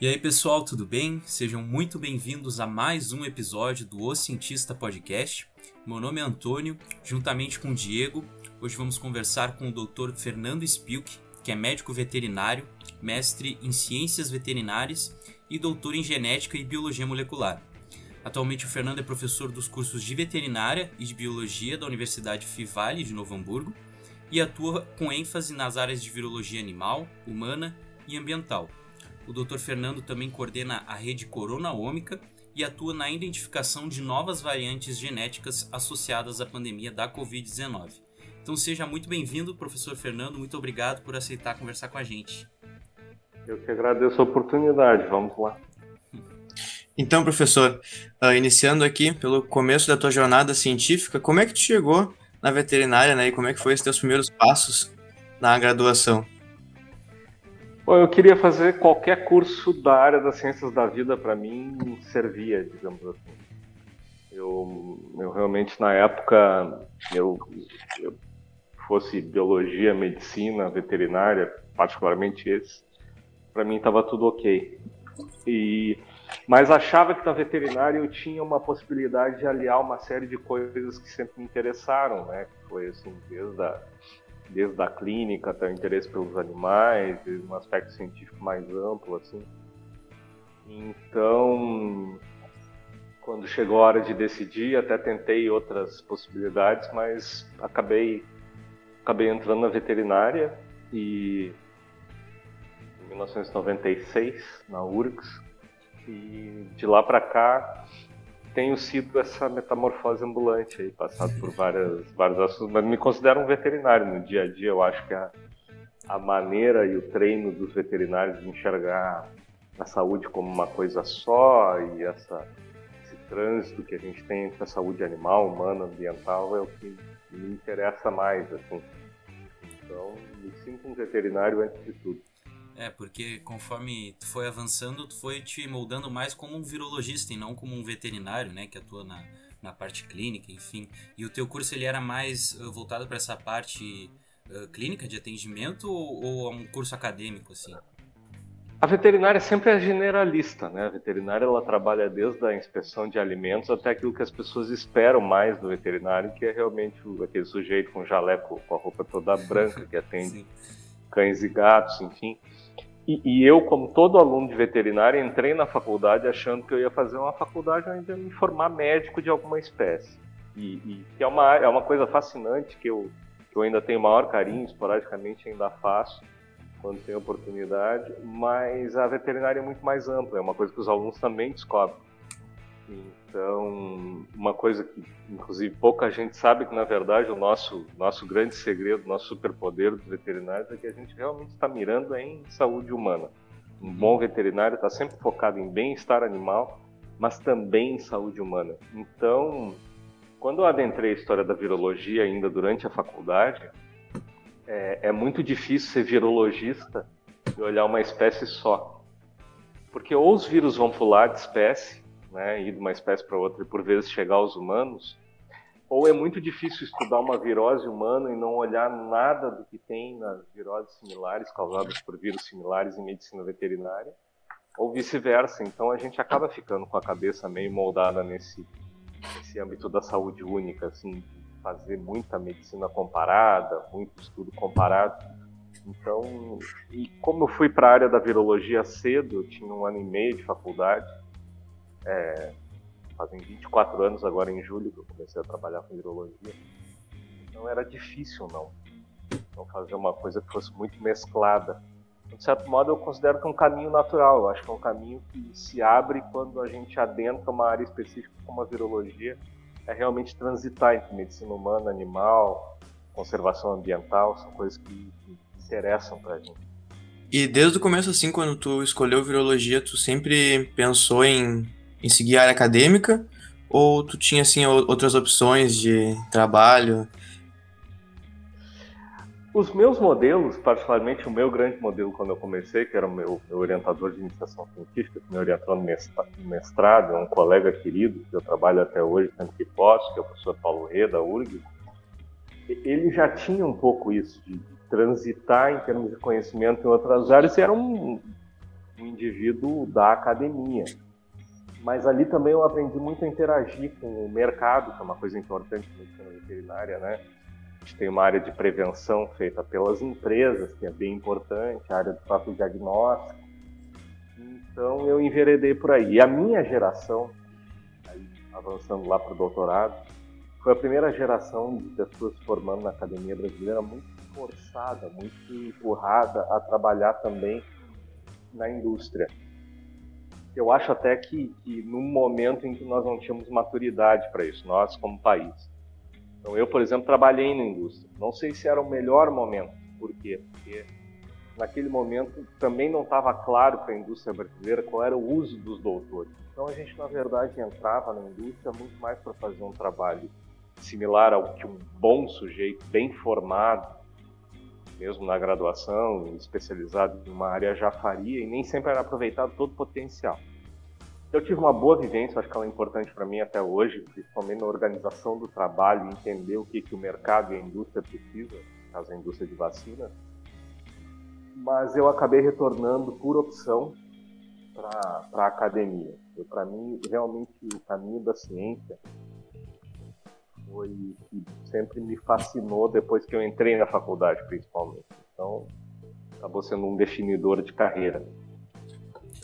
E aí, pessoal, tudo bem? Sejam muito bem-vindos a mais um episódio do O Cientista Podcast. Meu nome é Antônio, juntamente com o Diego. Hoje vamos conversar com o Dr. Fernando Spilk, que é médico veterinário, mestre em ciências veterinárias e doutor em genética e biologia molecular. Atualmente, o Fernando é professor dos cursos de veterinária e de biologia da Universidade Fivale de Novo Hamburgo e atua com ênfase nas áreas de virologia animal, humana e ambiental. O Dr. Fernando também coordena a rede Corona Ômica e atua na identificação de novas variantes genéticas associadas à pandemia da Covid-19. Então seja muito bem-vindo, professor Fernando, muito obrigado por aceitar conversar com a gente. Eu que agradeço a oportunidade, vamos lá. Então, professor, uh, iniciando aqui pelo começo da tua jornada científica, como é que tu chegou na veterinária, né? E como é que foi os teus primeiros passos na graduação? Bom, eu queria fazer qualquer curso da área das ciências da vida para mim servia, digamos assim. Eu, eu realmente na época eu, eu fosse biologia, medicina, veterinária, particularmente esse, para mim estava tudo ok. E mas achava que na veterinária eu tinha uma possibilidade de aliar uma série de coisas que sempre me interessaram, né? Que foi assim desde a desde a clínica até o interesse pelos animais, um aspecto científico mais amplo, assim. Então, quando chegou a hora de decidir, até tentei outras possibilidades, mas acabei acabei entrando na veterinária e em 1996 na URGS e de lá para cá tenho sido essa metamorfose ambulante aí, passado por várias, vários assuntos, mas me considero um veterinário no dia a dia. Eu acho que a, a maneira e o treino dos veterinários de enxergar a saúde como uma coisa só e essa, esse trânsito que a gente tem entre a saúde animal, humana, ambiental é o que me interessa mais, assim. Então, me sinto um veterinário antes de tudo. É, porque conforme tu foi avançando, tu foi te moldando mais como um virologista e não como um veterinário, né, que atua na, na parte clínica, enfim. E o teu curso ele era mais uh, voltado para essa parte uh, clínica de atendimento ou, ou um curso acadêmico assim? A veterinária sempre é generalista, né? A veterinária ela trabalha desde a inspeção de alimentos até aquilo que as pessoas esperam mais do veterinário, que é realmente aquele sujeito com jaleco, com a roupa toda branca, que atende cães e gatos, enfim. E, e, eu, como todo aluno de veterinária, entrei na faculdade achando que eu ia fazer uma faculdade onde ia me formar médico de alguma espécie. E, e que é uma, é uma coisa fascinante que eu, que eu ainda tenho maior carinho, esporadicamente ainda faço, quando tenho oportunidade, mas a veterinária é muito mais ampla, é uma coisa que os alunos também descobrem. Então, uma coisa que, inclusive, pouca gente sabe que, na verdade, o nosso, nosso grande segredo, nosso superpoder dos veterinários é que a gente realmente está mirando em saúde humana. Um bom veterinário está sempre focado em bem-estar animal, mas também em saúde humana. Então, quando eu adentrei a história da virologia ainda durante a faculdade, é, é muito difícil ser virologista e olhar uma espécie só. Porque ou os vírus vão pular de espécie, né, ir de uma espécie para outra e por vezes chegar aos humanos, ou é muito difícil estudar uma virose humana e não olhar nada do que tem nas viroses similares causadas por vírus similares em medicina veterinária, ou vice-versa. Então a gente acaba ficando com a cabeça meio moldada nesse, nesse âmbito da saúde única, assim, fazer muita medicina comparada, muito estudo comparado. Então, e como eu fui para a área da virologia cedo, tinha um ano e meio de faculdade, é, fazem 24 anos agora em julho que eu comecei a trabalhar com virologia. Não era difícil não, não fazer uma coisa que fosse muito mesclada. De certo modo, eu considero que é um caminho natural. Eu acho que é um caminho que se abre quando a gente adentra uma área específica como a virologia. É realmente transitar entre medicina humana, animal, conservação ambiental, são coisas que, que interessam para a gente. E desde o começo, assim, quando tu escolheu virologia, tu sempre pensou em em seguir a área acadêmica? Ou tu tinha, assim, outras opções de trabalho? Os meus modelos, particularmente o meu grande modelo quando eu comecei, que era o meu, meu orientador de iniciação científica, que me orientou no mestrado, é um colega querido, que eu trabalho até hoje, sempre que posso, que é o professor Paulo Rê, da URG, ele já tinha um pouco isso, de transitar em termos de conhecimento em outras áreas, e era um, um indivíduo da academia. Mas ali também eu aprendi muito a interagir com o mercado, que é uma coisa importante na medicina veterinária, né? A gente tem uma área de prevenção feita pelas empresas, que é bem importante, a área do próprio diagnóstico. Então eu enveredei por aí. E a minha geração, aí, avançando lá para o doutorado, foi a primeira geração de pessoas formando na academia brasileira muito forçada, muito empurrada a trabalhar também na indústria. Eu acho até que, que num momento em que nós não tínhamos maturidade para isso, nós como país. Então eu, por exemplo, trabalhei na indústria. Não sei se era o melhor momento. Por quê? Porque naquele momento também não estava claro para a indústria brasileira qual era o uso dos doutores. Então a gente, na verdade, entrava na indústria muito mais para fazer um trabalho similar ao que um bom sujeito, bem formado, mesmo na graduação, especializado em uma área já faria, e nem sempre era aproveitado todo o potencial. Eu tive uma boa vivência, acho que ela é importante para mim até hoje, principalmente na organização do trabalho, entender o que, que o mercado e a indústria precisa, no caso a indústria de vacinas. Mas eu acabei retornando por opção para a academia. Para mim, realmente, o caminho da ciência foi que sempre me fascinou depois que eu entrei na faculdade, principalmente. Então, acabou sendo um definidor de carreira.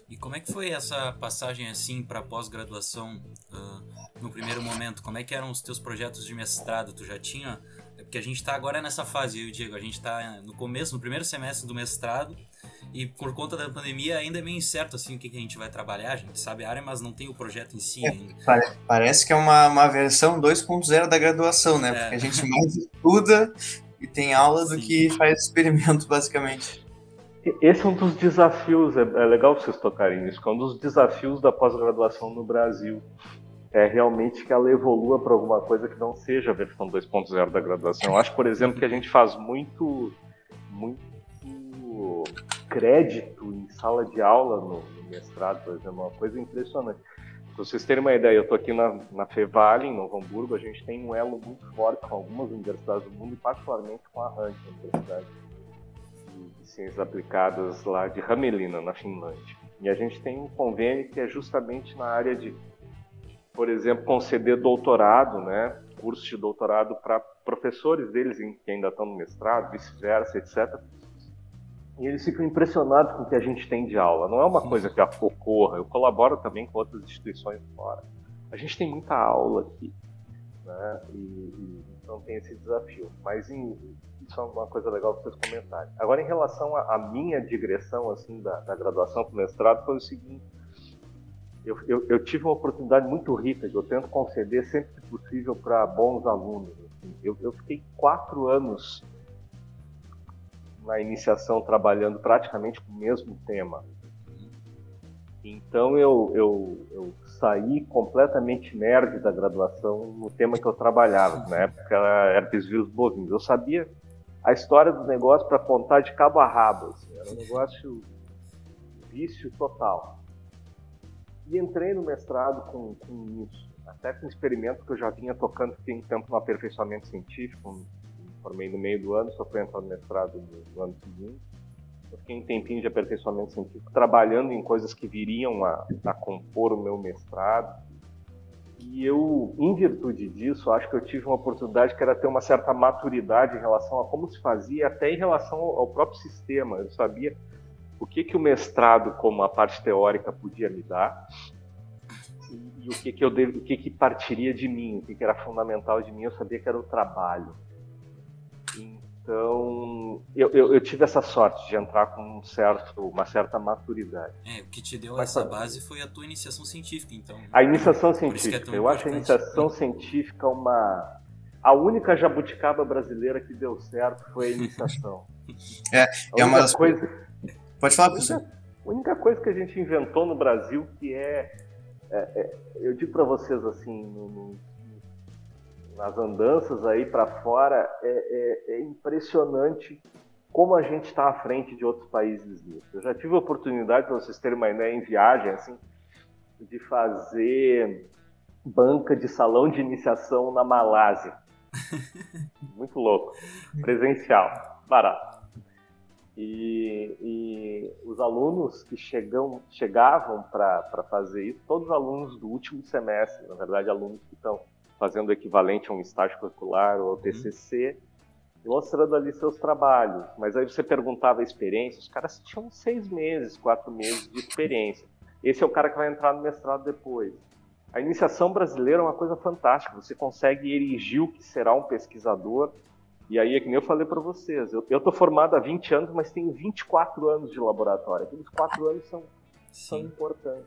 E como é que foi essa passagem assim para pós-graduação uh, no primeiro momento? Como é que eram os teus projetos de mestrado? Tu já tinha? Porque a gente está agora nessa fase, eu e o Diego, a gente está no começo, no primeiro semestre do mestrado e por conta da pandemia ainda é meio incerto assim o que, que a gente vai trabalhar. A gente sabe a área, mas não tem o projeto em si é, Parece que é uma, uma versão 2.0 da graduação, né? É. Porque a gente mais estuda e tem aula Sim. do que faz experimento, basicamente. Esse é um dos desafios, é, é legal vocês tocarem nisso, que é um dos desafios da pós-graduação no Brasil. É realmente que ela evolua para alguma coisa que não seja a versão 2.0 da graduação. Eu acho, por exemplo, que a gente faz muito, muito crédito em sala de aula no, no mestrado, por exemplo, é uma coisa impressionante. Para vocês terem uma ideia, eu estou aqui na, na Fevale, em Novo Hamburgo, a gente tem um elo muito forte com algumas universidades do mundo e particularmente com a Hunt, a Universidade de Ciências Aplicadas lá de Hamelina, na Finlândia. E a gente tem um convênio que é justamente na área de, por exemplo, conceder doutorado, né, curso de doutorado para professores deles que ainda estão no mestrado, vice-versa, etc., e eles ficam impressionados com o que a gente tem de aula. Não é uma coisa que ocorra. Eu colaboro também com outras instituições fora. A gente tem muita aula aqui, né? E, e então tem esse desafio. Mas em, isso é uma coisa legal para vocês comentarem. Agora, em relação à minha digressão assim da, da graduação para o mestrado, foi o seguinte: eu, eu, eu, tive uma oportunidade muito rica que eu tento conceder sempre que possível para bons alunos. Assim. Eu, eu fiquei quatro anos na iniciação trabalhando praticamente com o mesmo tema. Então eu, eu, saí completamente nerd da graduação no tema que eu trabalhava. Na época era herpes vírus bovinos. Eu sabia a história do negócio para contar de cabo a rabo. Assim. Era um negócio vício total. E entrei no mestrado com, com isso. Até com um experimento que eu já vinha tocando, fiquei um tempo no aperfeiçoamento científico, formei no meio do ano, só fui entrar no mestrado do, ano seguinte. Eu fiquei um tempinho de aperfeiçoamento científico, trabalhando em coisas que viriam a, a compor o meu mestrado. E eu, em virtude disso, acho que eu tive uma oportunidade que era ter uma certa maturidade em relação a como se fazia, até em relação ao próprio sistema. Eu sabia o que, que o mestrado, como a parte teórica, podia me dar e, e o que, que eu devo, o que, que partiria de mim, o que, que era fundamental de mim. Eu sabia que era o trabalho. Então, eu, eu, eu, tive essa sorte de entrar com um certo, uma certa maturidade. É, o que te deu Mas, essa base foi a tua iniciação científica, então. A iniciação é científica. É eu acho a iniciação científica uma. A única jabuticaba brasileira que deu certo foi a iniciação. é, é uma das coisas. Pode falar, professor. A única coisa que a gente inventou no Brasil que é. é, é eu digo para vocês assim, no, no nas andanças aí para fora, é, é, é, impressionante como a gente está à frente de outros países nisso. Eu já tive a oportunidade, para vocês terem uma ideia, em viagem, assim, de fazer banca de salão de iniciação na Malásia. Muito louco. Presencial. Barato. E, e os, os alunos que chegam, chegavam para fazer isso, todos os alunos do último semestre, na verdade, alunos que estão fazendo o equivalente a um estágio curricular ou ao TCC, uhum. mostrando ali seus trabalhos. Mas aí você perguntava a experiência, os caras tinham seis meses, quatro meses de experiência. Esse é o cara que vai entrar no mestrado depois. A iniciação brasileira é uma coisa fantástica. Você consegue erigir o que será um pesquisador. E aí é que nem eu falei para vocês. Eu estou formado há 20 anos, mas tenho 24 anos de laboratório. Aqueles 4 anos são, são importantes.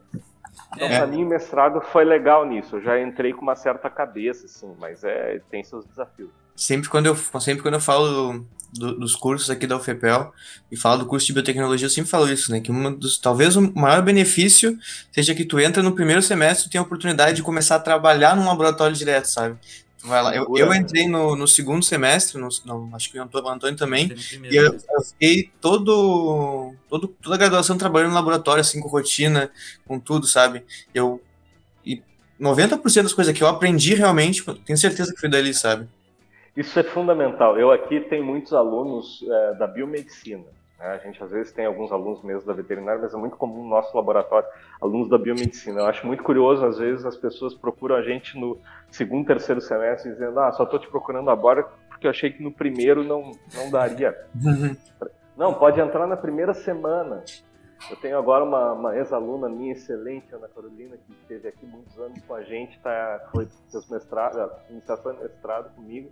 Então, é. para mim, o mestrado foi legal nisso. Eu já entrei com uma certa cabeça, assim, mas é, tem seus desafios. Sempre quando eu, sempre quando eu falo do, dos cursos aqui da UFPEL e falo do curso de biotecnologia, eu sempre falo isso, né? Que um dos, talvez o maior benefício seja que tu entra no primeiro semestre e tem a oportunidade de começar a trabalhar num laboratório direto, sabe? Vai lá. Eu, eu entrei no, no segundo semestre, no, não, acho que o Antônio, o Antônio também, e eu, eu, fiquei todo, todo, toda a graduação trabalhando no laboratório, assim, com rotina, com tudo, sabe? Eu, e 90% das coisas que eu aprendi realmente, tenho certeza que foi dali, sabe? Isso é fundamental. Eu aqui tenho muitos alunos é, da biomedicina. Né? A gente às vezes tem alguns alunos mesmo da veterinária, mas é muito comum no nosso laboratório, alunos da biomedicina. Eu acho muito curioso, às vezes as pessoas procuram a gente no segundo, terceiro semestre, dizendo: Ah, só estou te procurando agora porque eu achei que no primeiro não, não daria. não, pode entrar na primeira semana. Eu tenho agora uma, uma ex-aluna minha excelente, Ana Carolina, que esteve aqui muitos anos com a gente, tá, foi seus mestrado, iniciação mestrado comigo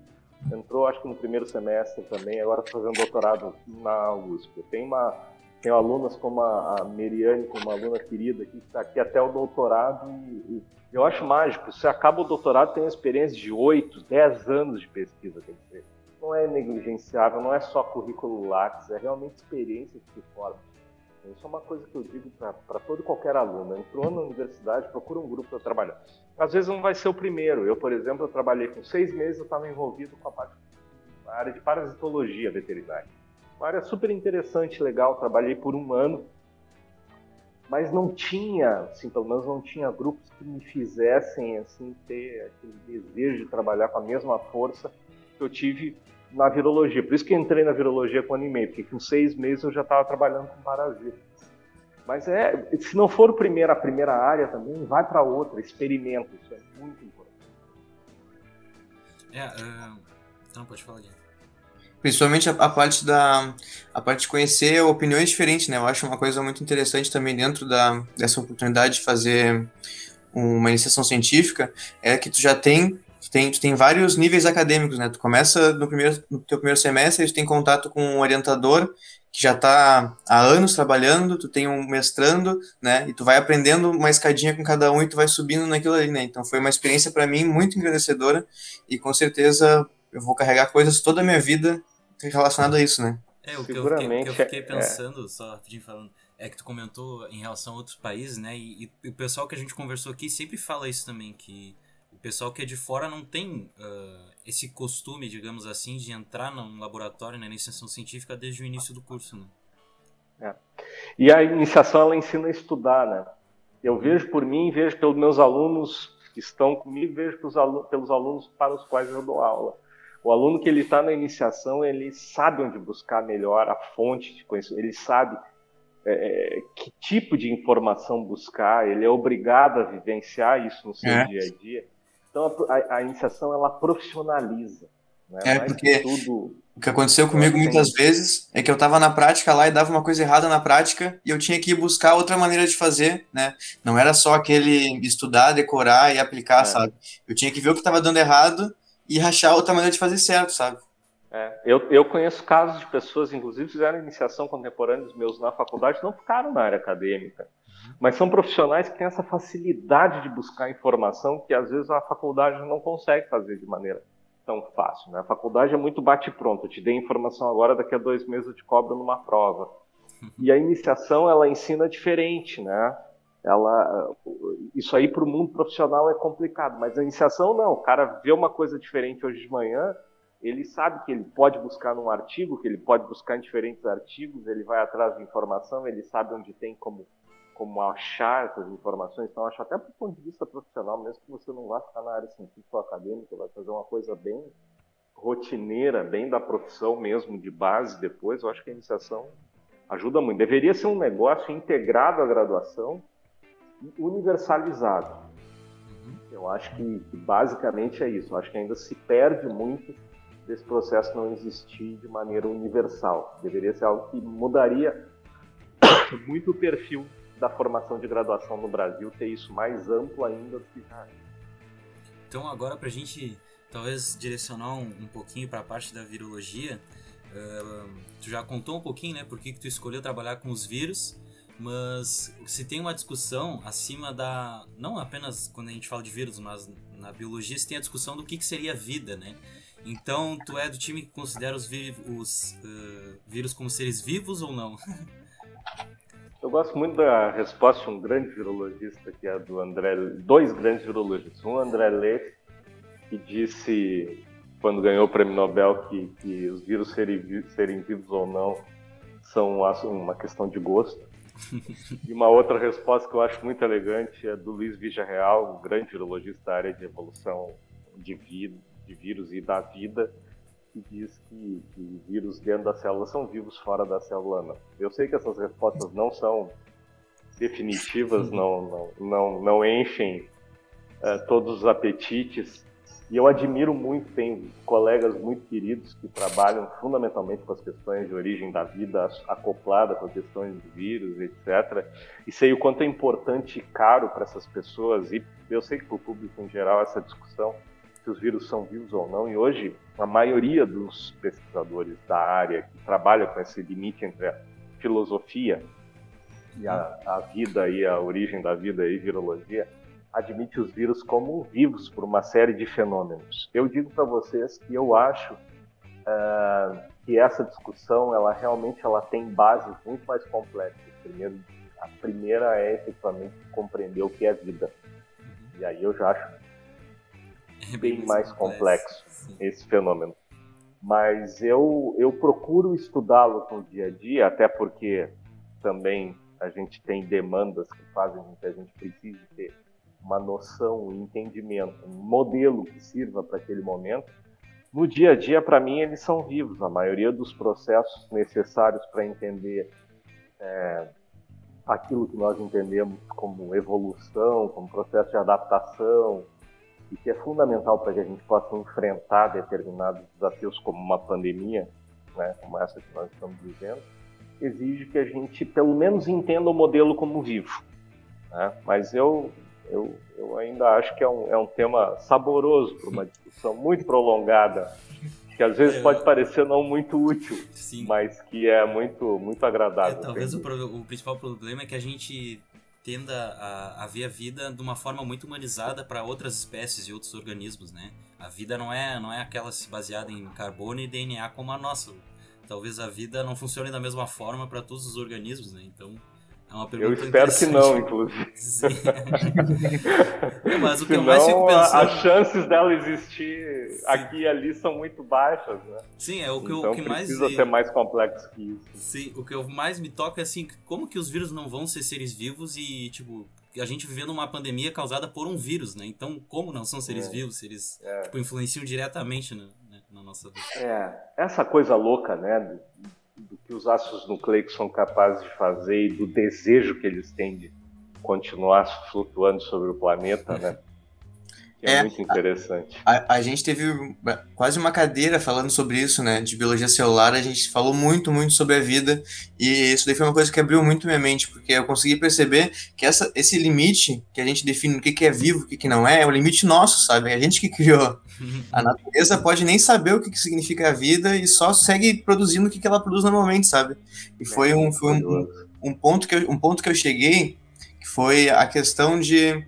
entrou acho que no primeiro semestre também, agora está fazendo doutorado na USP. Tem uma tenho alunas como a, Meriane, como uma aluna querida que está aqui até o doutorado e, e, eu acho mágico. Você acaba o doutorado tem experiência de 8, 10 anos de pesquisa, quer dizer, não é negligenciável, não é só currículo látis, é realmente experiência que se forma. Isso é uma coisa que eu digo para todo qualquer aluno. Entrou na universidade, procura um grupo para trabalhar. Às vezes não vai ser o primeiro. Eu, por exemplo, eu trabalhei com seis meses, eu estava envolvido com a, parte, a área de parasitologia veterinária. Uma área super interessante, legal. Trabalhei por um ano, mas não tinha, assim, pelo menos não tinha grupos que me fizessem assim ter aquele desejo de trabalhar com a mesma força que eu tive na virologia. Por isso que entrei na virologia com um e meio, porque com seis meses eu já estava trabalhando com parasitas. Mas é, se não for primeiro, a primeira área também, vai para outra, experimenta. Isso é muito importante. É, uh... não, pode falar, Guilherme. Principalmente a, a, parte da a parte de conhecer opiniões diferentes, né? Eu acho uma coisa muito interessante também dentro da, dessa oportunidade de fazer uma iniciação científica é que tu já tem tem, tu tem vários níveis acadêmicos, né? Tu começa no primeiro no teu primeiro semestre, tu tem contato com um orientador que já está há anos trabalhando, tu tem um mestrando, né? E tu vai aprendendo uma escadinha com cada um e tu vai subindo naquilo ali, né? Então foi uma experiência para mim muito engrandecedora e com certeza eu vou carregar coisas toda a minha vida relacionada a isso, né? É, o que eu fiquei, eu fiquei é. pensando, é. só rapidinho falando, é que tu comentou em relação a outros países, né? E, e, o pessoal que a gente conversou aqui sempre fala isso também, que o pessoal que é de fora não tem uh, esse costume, digamos assim, de entrar num laboratório, na iniciação científica desde o início do curso, né? É. E a iniciação ela ensina a estudar, né? Eu vejo por mim, vejo pelos meus alunos que estão comigo, vejo pelos alunos, pelos alunos para os quais eu dou aula. O aluno que ele está na iniciação, ele sabe onde buscar melhor a fonte de conhecimento, ele sabe é, é, que tipo de informação buscar, ele é obrigado a vivenciar isso no seu é. dia a dia. Então a, a iniciação ela profissionaliza. Né? É Mais porque tudo, o que aconteceu comigo muitas vezes é que eu estava na prática lá e dava uma coisa errada na prática e eu tinha que ir buscar outra maneira de fazer, né? Não era só aquele estudar, decorar e aplicar, é. sabe? Eu tinha que ver o que estava dando errado e rachar outra maneira de fazer certo, sabe? É, eu, eu conheço casos de pessoas, inclusive, fizeram iniciação contemporânea dos meus na faculdade, não ficaram na área acadêmica. Mas são profissionais que têm essa facilidade de buscar informação que às vezes a faculdade não consegue fazer de maneira tão fácil. Né? A faculdade é muito bate-pronto. Eu te dei informação agora, daqui a dois meses eu te cobro numa prova. E a iniciação, ela ensina diferente, né? Ela, isso aí para o mundo profissional é complicado, mas a iniciação não. O cara vê uma coisa diferente hoje de manhã, ele sabe que ele pode buscar num artigo, que ele pode buscar em diferentes artigos, ele vai atrás de informação, ele sabe onde tem como como achar essas informações. Então, acho até do ponto de vista profissional, mesmo que você não vá ficar na área científica ou acadêmica, vai fazer uma coisa bem rotineira, bem da profissão mesmo, de base depois, eu acho que a iniciação Ajuda muito. Deveria ser um negócio integrado à graduação e universalizado. Uhum. Eu acho que, que basicamente é isso. Eu acho que ainda se perde muito desse processo não existir de maneira universal. Deveria ser algo que mudaria muito o perfil da formação de graduação no Brasil, ter isso mais amplo ainda do que já é. Então, agora, para a gente talvez direcionar um, um pouquinho para a parte da virologia, uh, tu já contou um pouquinho, né, por que, que tu escolheu trabalhar com os vírus, mas se tem uma discussão acima da. Não apenas quando a gente fala de vírus, mas na biologia se tem a discussão do que, que seria vida, né? Então, tu é do time que considera os, os uh, vírus como seres vivos ou não? Eu gosto muito da resposta de um grande virologista, que é do André. Dois grandes virologistas. Um, André Leff, que disse, quando ganhou o prêmio Nobel, que, que os vírus serem, serem vivos ou não são uma questão de gosto. e uma outra resposta que eu acho muito elegante é do Luiz Real, um grande virologista da área de evolução de, vida, de vírus e da vida, que diz que, que vírus dentro da célula são vivos fora da célula não. Eu sei que essas respostas não são definitivas, não, não, não, não enchem uh, todos os apetites, e eu admiro muito, tenho colegas muito queridos que trabalham fundamentalmente com as questões de origem da vida, acoplada com as questões de vírus, etc. E sei o quanto é importante e caro para essas pessoas, e eu sei que para o público em geral essa discussão se os vírus são vivos ou não. E hoje, a maioria dos pesquisadores da área que trabalha com esse limite entre a filosofia e a, a vida e a origem da vida e virologia, admite os vírus como vivos por uma série de fenômenos. Eu digo para vocês que eu acho uh, que essa discussão, ela realmente ela tem bases muito mais complexas. Primeiro, a primeira é efetivamente compreender o que é vida. E aí eu já acho é bem, bem mais complexo, complexo esse fenômeno. Mas eu, eu procuro estudá-lo no dia a dia, até porque também a gente tem demandas que fazem com que a gente precise ter uma noção, um entendimento, um modelo que sirva para aquele momento. No dia a dia, para mim, eles são vivos. A maioria dos processos necessários para entender é, aquilo que nós entendemos como evolução, como processo de adaptação, e que é fundamental para que a gente possa enfrentar determinados desafios, como uma pandemia, né, como essa que nós estamos vivendo, exige que a gente, pelo menos, entenda o modelo como vivo. Né? Mas eu eu, eu ainda acho que é um, é um tema saboroso para uma discussão muito prolongada, que às vezes é, pode parecer não muito útil, sim. mas que é muito, muito agradável. É, talvez o, o, principal problema é que a gente tenda a, a ver a vida de uma forma muito humanizada para outras espécies e outros organismos, né? A vida não é, não é aquela baseada em carbono e DNA como a nossa. Talvez a vida não funcione da mesma forma para todos os organismos, né? Então é uma pergunta Eu espero que não, inclusive. Mas o que Senão, eu mais fico pensando... As chances dela existir Sim. aqui e ali são muito baixas, né? Sim, é o que, então, o que mais... precisa ser mais complexo que isso. Sim, o que eu mais me toca é assim, como que os vírus não vão ser seres vivos e, tipo, a gente vivendo uma pandemia causada por um vírus, né? Então, como não são seres é. vivos, se eles é. tipo, influenciam diretamente na, né, na nossa vida? É, essa coisa louca, né? Que os ácidos nucleicos são capazes de fazer e do desejo que eles têm de continuar flutuando sobre o planeta, né? É, é, muito interessante. A, a, gente teve quase uma cadeira falando sobre isso, né? De biologia celular, a gente falou muito, muito sobre a vida, e isso daí foi uma coisa que abriu muito minha mente, porque eu consegui perceber que essa, esse limite que a gente define o que, que é vivo, o que, que não é, é o limite nosso, sabe? É a gente que criou. A natureza pode nem saber o que, que significa a vida e só segue produzindo o que, que ela produz normalmente, sabe? E foi um, foi um, um, ponto que eu, um ponto que eu cheguei, que foi a questão de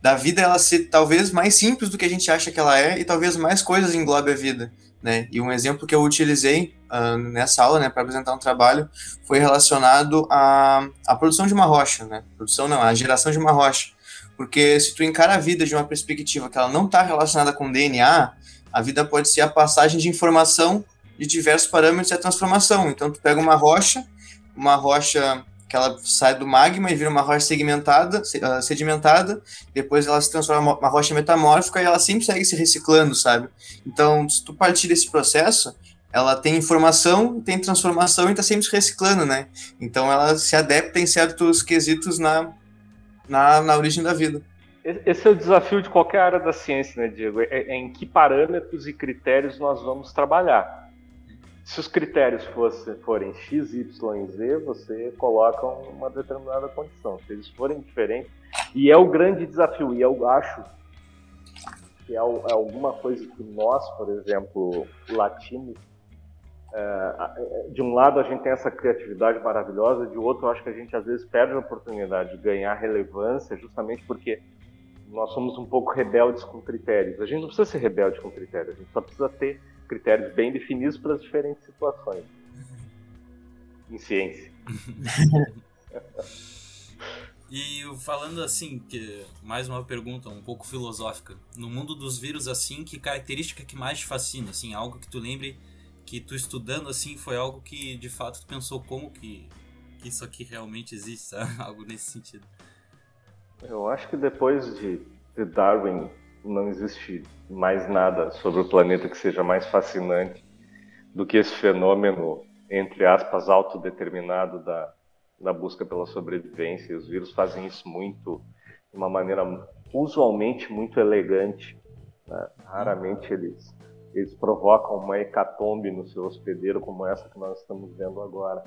da vida ela ser talvez mais simples do que a gente acha que ela é e talvez mais coisas englobe a vida, né? E um exemplo que eu utilizei uh, nessa aula, né, para apresentar um trabalho, foi relacionado à, à produção de uma rocha, né? Produção não, a geração de uma rocha. Porque se tu encara a vida de uma perspectiva que ela não está relacionada com DNA, a vida pode ser a passagem de informação de diversos parâmetros e a transformação. Então tu pega uma rocha, uma rocha que ela sai do magma e vira uma rocha segmentada, ah, sedimentada, depois ela se transforma em uma rocha metamórfica e ela sempre segue se reciclando, sabe? Então, se tu partir desse processo, ela tem informação, tem transformação e está sempre reciclando, né? Então ela se adapta em certos quesitos na, na, na origem da vida. Esse é o desafio de qualquer área da ciência, né, Diego? É, é em que parâmetros e critérios nós vamos trabalhar. Se os critérios fosse, forem X, Y e Z, você coloca uma determinada condição. Se eles forem diferentes, e é o grande desafio, e eu acho que é, é alguma coisa que nós, por exemplo, latinos, é, é, de um lado a gente tem essa criatividade maravilhosa, de outro eu acho que a gente às vezes perde a oportunidade de ganhar relevância justamente porque nós somos um pouco rebeldes com critérios. A gente não precisa ser rebelde com critérios, a gente só precisa ter critérios bem definidos para as diferentes situações. Em ciência. E falando assim, que mais uma pergunta um pouco filosófica. No mundo dos vírus assim, que característica que mais te fascina, assim, algo que tu lembre que tu estudando assim foi algo que de fato tu pensou como que, que isso aqui realmente existe, sabe? algo nesse sentido. Eu acho que depois de, de Darwin não existe mais nada sobre o planeta que seja mais fascinante do que esse fenômeno entre aspas autodeterminado da na busca pela sobrevivência. E os vírus fazem isso muito, de uma maneira usualmente muito elegante. Né? Raramente eles, eles provocam uma hecatombe no seu hospedeiro como essa que nós estamos vendo agora.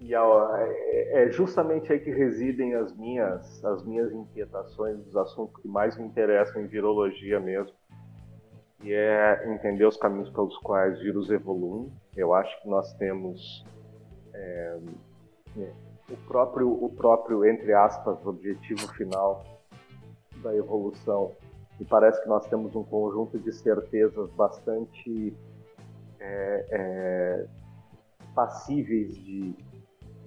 E é, é justamente aí que residem as minhas, as minhas inquietações, os assuntos que mais me interessam em virologia mesmo. E é entender os caminhos pelos quais vírus evoluem. Eu acho que nós temos é, o próprio, o próprio, entre aspas, objetivo final da evolução. E parece que nós temos um conjunto de certezas bastante é, é, passíveis de,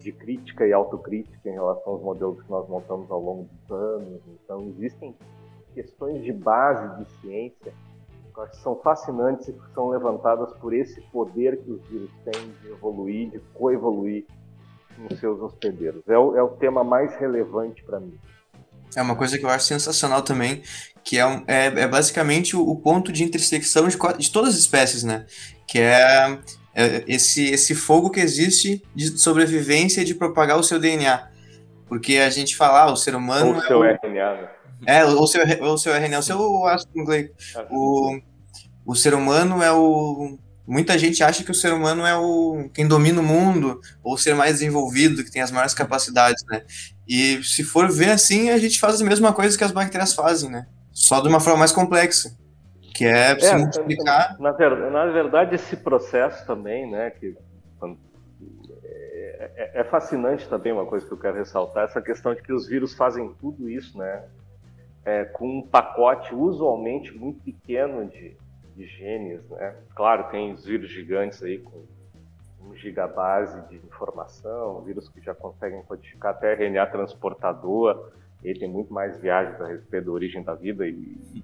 de crítica e autocrítica em relação aos modelos que nós montamos ao longo dos anos. Então, existem questões de base de ciência que são fascinantes e que são levantadas por esse poder que os vírus têm de evoluir, de coevoluir nos seus hospedeiros. É o, é o tema mais relevante para mim. É uma coisa que eu acho sensacional também, que é, é, é basicamente o, o, ponto de intersecção de, de, todas as espécies, né? Que é, esse, esse fogo que existe de sobrevivência e de propagar o seu DNA. Porque a gente fala, ah, o ser humano. Ou o seu é o, RNA, né? É, ou seu, ou seu RNA, o seu ácido nucleico. O, o ser humano é o, Muita gente acha que o ser humano é o quem domina o mundo, ou o ser mais desenvolvido, que tem as maiores capacidades, né? E se for ver assim, a gente faz a mesma coisa que as bactérias fazem, né? Só de uma forma mais complexa, que é, é se multiplicar. Na, na, verdade, esse processo também, né, que é, é, é, fascinante também uma coisa que eu quero ressaltar, essa questão de que os vírus fazem tudo isso, né, é, com um pacote usualmente muito pequeno de, de genes, né? Claro, tem os vírus gigantes aí com um gigabase de informação, vírus que já conseguem codificar até RNA transportador, e tem muito mais viagens a respeito da origem da vida e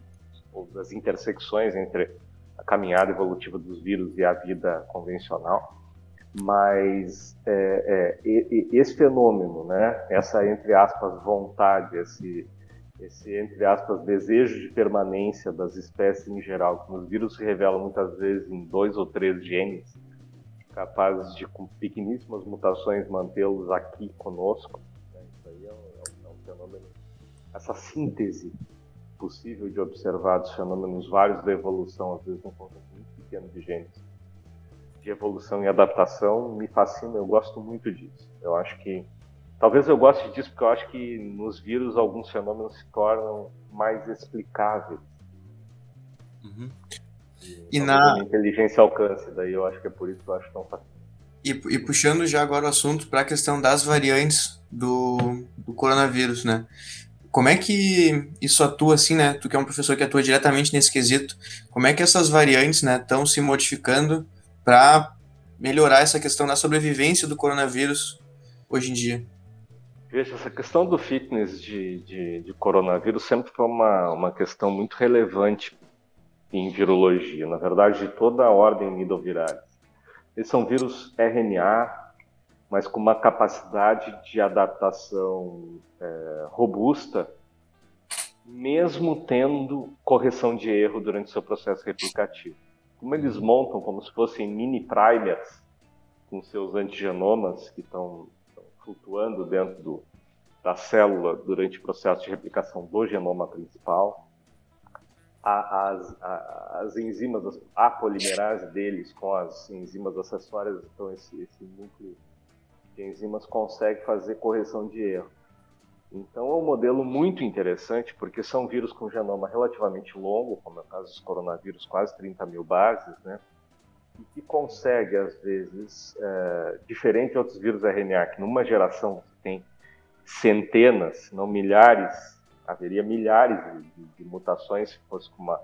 ou das intersecções entre a caminhada evolutiva dos vírus e a vida convencional. Mas é, é, esse fenômeno, né, essa entre aspas vontade, esse esse, entre aspas, desejo de permanência das espécies em geral, que nos vírus se revela muitas vezes em dois ou três genes, capazes de, com pequeníssimas mutações, mantê-los aqui conosco. Né? Isso aí é um, é um, fenômeno, essa síntese possível de observar dos fenômenos vários da evolução, às vezes um conjunto muito pequeno de genes, de evolução e adaptação, me fascina, eu gosto muito disso. Eu acho que Talvez eu goste disso porque eu acho que nos vírus alguns fenômenos se tornam mais explicáveis. Uhum. E, e na inteligência alcance, daí eu acho que é por isso que eu acho tão fácil. E, e puxando já agora o assunto para a questão das variantes do, do coronavírus, né? Como é que isso atua assim, né? Tu que é um professor que atua diretamente nesse quesito, como é que essas variantes, né, estão se modificando para melhorar essa questão da sobrevivência do coronavírus hoje em dia? Veja, essa questão do fitness de, de, de, coronavírus sempre foi uma, uma questão muito relevante em virologia, na verdade, de toda a ordem nidovirais. Eles são vírus RNA, mas com uma capacidade de adaptação é, robusta, mesmo tendo correção de erro durante seu processo replicativo. como eles montam como se fossem mini primers com seus antigenomas que estão flutuando dentro do, da célula durante o processo de replicação do genoma principal, as, as, enzimas, a polimerase deles com as enzimas acessórias, então esse, esse núcleo de enzimas consegue fazer correção de erro. Então é um modelo muito interessante, porque são vírus com genoma relativamente longo, como é o caso dos coronavírus, quase 30 mil bases, né? E que consegue, às vezes, é, diferente de outros vírus RNA, que numa geração tem centenas, se não milhares, haveria milhares de, de, mutações se fosse com uma,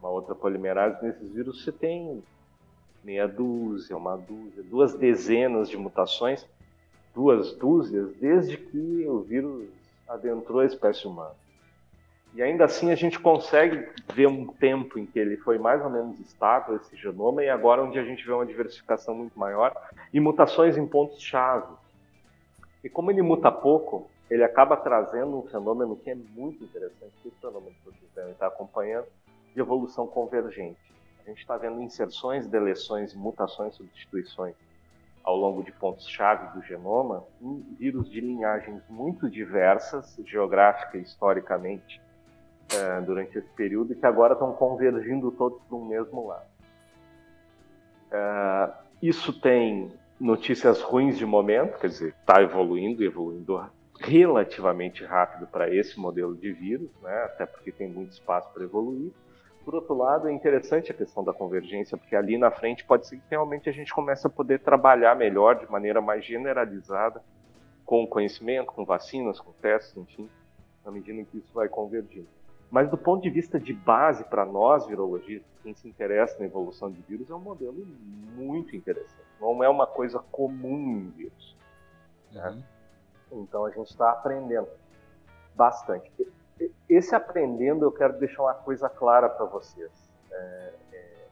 uma outra polimerase. Nesses vírus você tem meia dúzia, uma dúzia, duas dezenas de mutações, duas dúzias, desde que o vírus adentrou a espécie humana. E ainda assim a gente consegue ver um tempo em que ele foi mais ou menos estável, esse genoma, e agora onde a gente vê uma diversificação muito maior e mutações em pontos-chave. E como ele muta pouco, ele acaba trazendo um fenômeno que é muito interessante, que é esse fenômeno que vocês devem estar acompanhando, de evolução convergente. A gente está vendo inserções, deleções, mutações, substituições ao longo de pontos-chave do genoma, em vírus de linhagens muito diversas, geográfica e historicamente, é, durante esse período, e que agora estão convergindo todos para um mesmo lado. É, isso tem notícias ruins de momento, quer dizer, está evoluindo, evoluindo relativamente rápido para esse modelo de vírus, né, até porque tem muito espaço para evoluir. Por outro lado, é interessante a questão da convergência, porque ali na frente pode ser que realmente a gente comece a poder trabalhar melhor, de maneira mais generalizada, com conhecimento, com vacinas, com testes, enfim, na medida em que isso vai convergindo. Mas do ponto de vista de base para nós virologistas, quem se interessa na evolução de vírus, é um modelo muito interessante. Não é uma coisa comum em vírus. Né? Uhum. Então a gente está aprendendo bastante esse aprendendo, eu quero deixar uma coisa clara para vocês. É, é,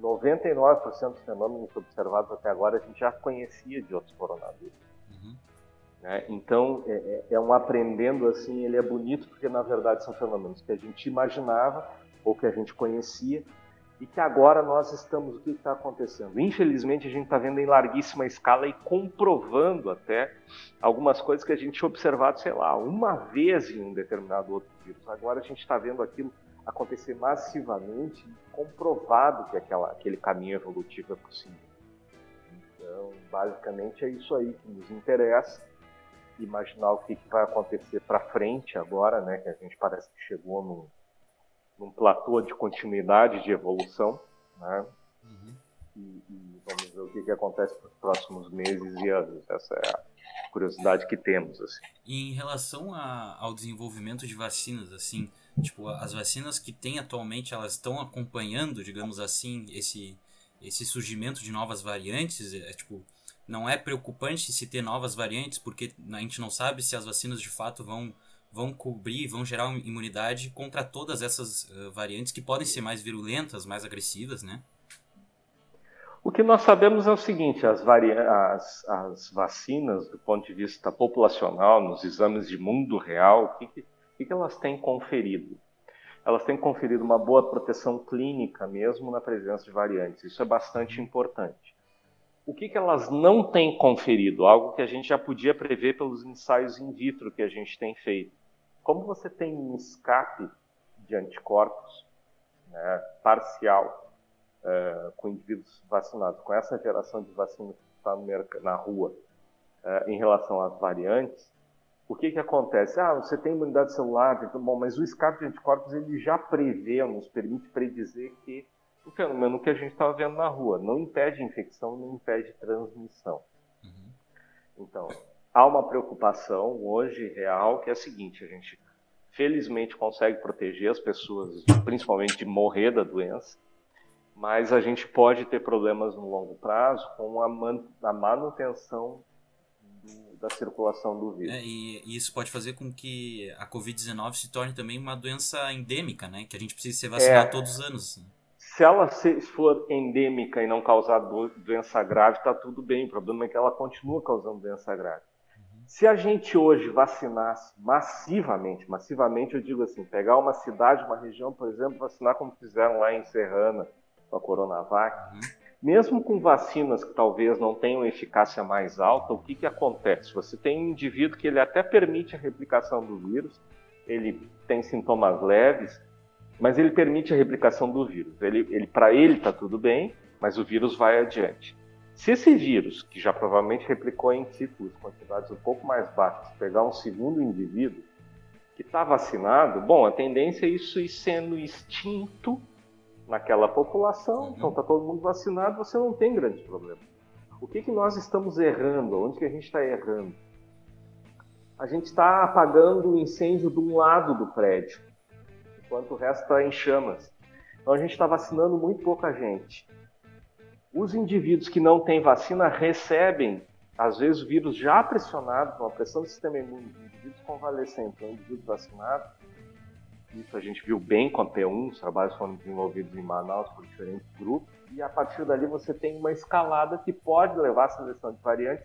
99% dos fenômenos observados até agora a gente já conhecia de outros coronavírus. Uhum. Né? Então, é, é, é, um aprendendo assim, ele é bonito porque na verdade são fenômenos que a gente imaginava ou que a gente conhecia e que agora nós estamos, o que está acontecendo? Infelizmente, a gente está vendo em larguíssima escala e comprovando até algumas coisas que a gente tinha observado, sei lá, uma vez em um determinado outro vírus. Agora a gente está vendo aquilo acontecer massivamente e comprovado que aquela, aquele caminho evolutivo é possível. Então, basicamente é isso aí que nos interessa, imaginar o que, vai acontecer para frente agora, né, que a gente parece que chegou num num platô de continuidade de evolução, né? Uhum. E, e, vamos ver o que, que acontece nos próximos meses e anos. Essa é a curiosidade que temos, assim. E em relação a, ao desenvolvimento de vacinas, assim, tipo, as vacinas que tem atualmente, elas estão acompanhando, digamos assim, esse esse surgimento de novas variantes, é, tipo, não é preocupante se ter novas variantes, porque a gente não sabe se as vacinas de fato vão vão cobrir, vão gerar imunidade contra todas essas uh, variantes que podem ser mais virulentas, mais agressivas, né? O que nós sabemos é o seguinte: as, as, as vacinas, do ponto de vista populacional, nos exames de mundo real, o que, que, que elas têm conferido? Elas têm conferido uma boa proteção clínica, mesmo na presença de variantes. Isso é bastante importante. O que, que elas não têm conferido? Algo que a gente já podia prever pelos ensaios in vitro que a gente tem feito como você tem um escape de anticorpos né, parcial é, com indivíduos vacinados, com essa geração de vacinas que está na rua é, em relação às variantes, o que, que acontece? Ah, você tem imunidade celular, então, bom, mas o escape de anticorpos ele já prevê, nos permite predizer que o fenômeno que a gente estava vendo na rua não impede infecção, não impede transmissão. Uhum. Então, há uma preocupação hoje real que é a seguinte: a gente felizmente consegue proteger as pessoas, principalmente de morrer da doença, mas a gente pode ter problemas no longo prazo com a, man a manutenção do, da circulação do vírus. É, e, e, isso pode fazer com que a Covid-19 se torne também uma doença endêmica, né? Que a gente precisa ser vacinado é, todos os anos. Se ela se, for endêmica e não causar do, doença grave, está tudo bem. O problema é que ela continua causando doença grave. Se a gente hoje vacinasse massivamente, massivamente eu digo assim, pegar uma cidade, uma região, por exemplo, vacinar como fizeram lá em Serrana, com a Coronavac. Uhum. Mesmo com vacinas que talvez não tenham eficácia mais alta, o que, que acontece? Você tem um indivíduo que ele até permite a replicação do vírus, ele tem sintomas leves, mas ele permite a replicação do vírus. Ele, ele para ele está tudo bem, mas o vírus vai adiante. Se esse vírus, que já provavelmente replicou em títulos, quantidades um pouco mais baixas, pegar um segundo indivíduo que está vacinado, bom, a tendência é isso ir sendo extinto naquela população, uhum. então está todo mundo vacinado, você não tem grande problema. O que, que nós estamos errando? Onde que a gente está errando? A gente está apagando o incêndio de um lado do prédio, enquanto o resto está em chamas. Então a gente está vacinando muito pouca gente. Os indivíduos que não têm vacina recebem, às vezes, o vírus já pressionado, uma pressão do sistema imune, indivíduos convalescentes, então, indivíduos vacinados, isso a gente viu bem com a P1, os trabalhos foram desenvolvidos em Manaus por diferentes grupos, e a partir dali você tem uma escalada que pode levar à seleção de variantes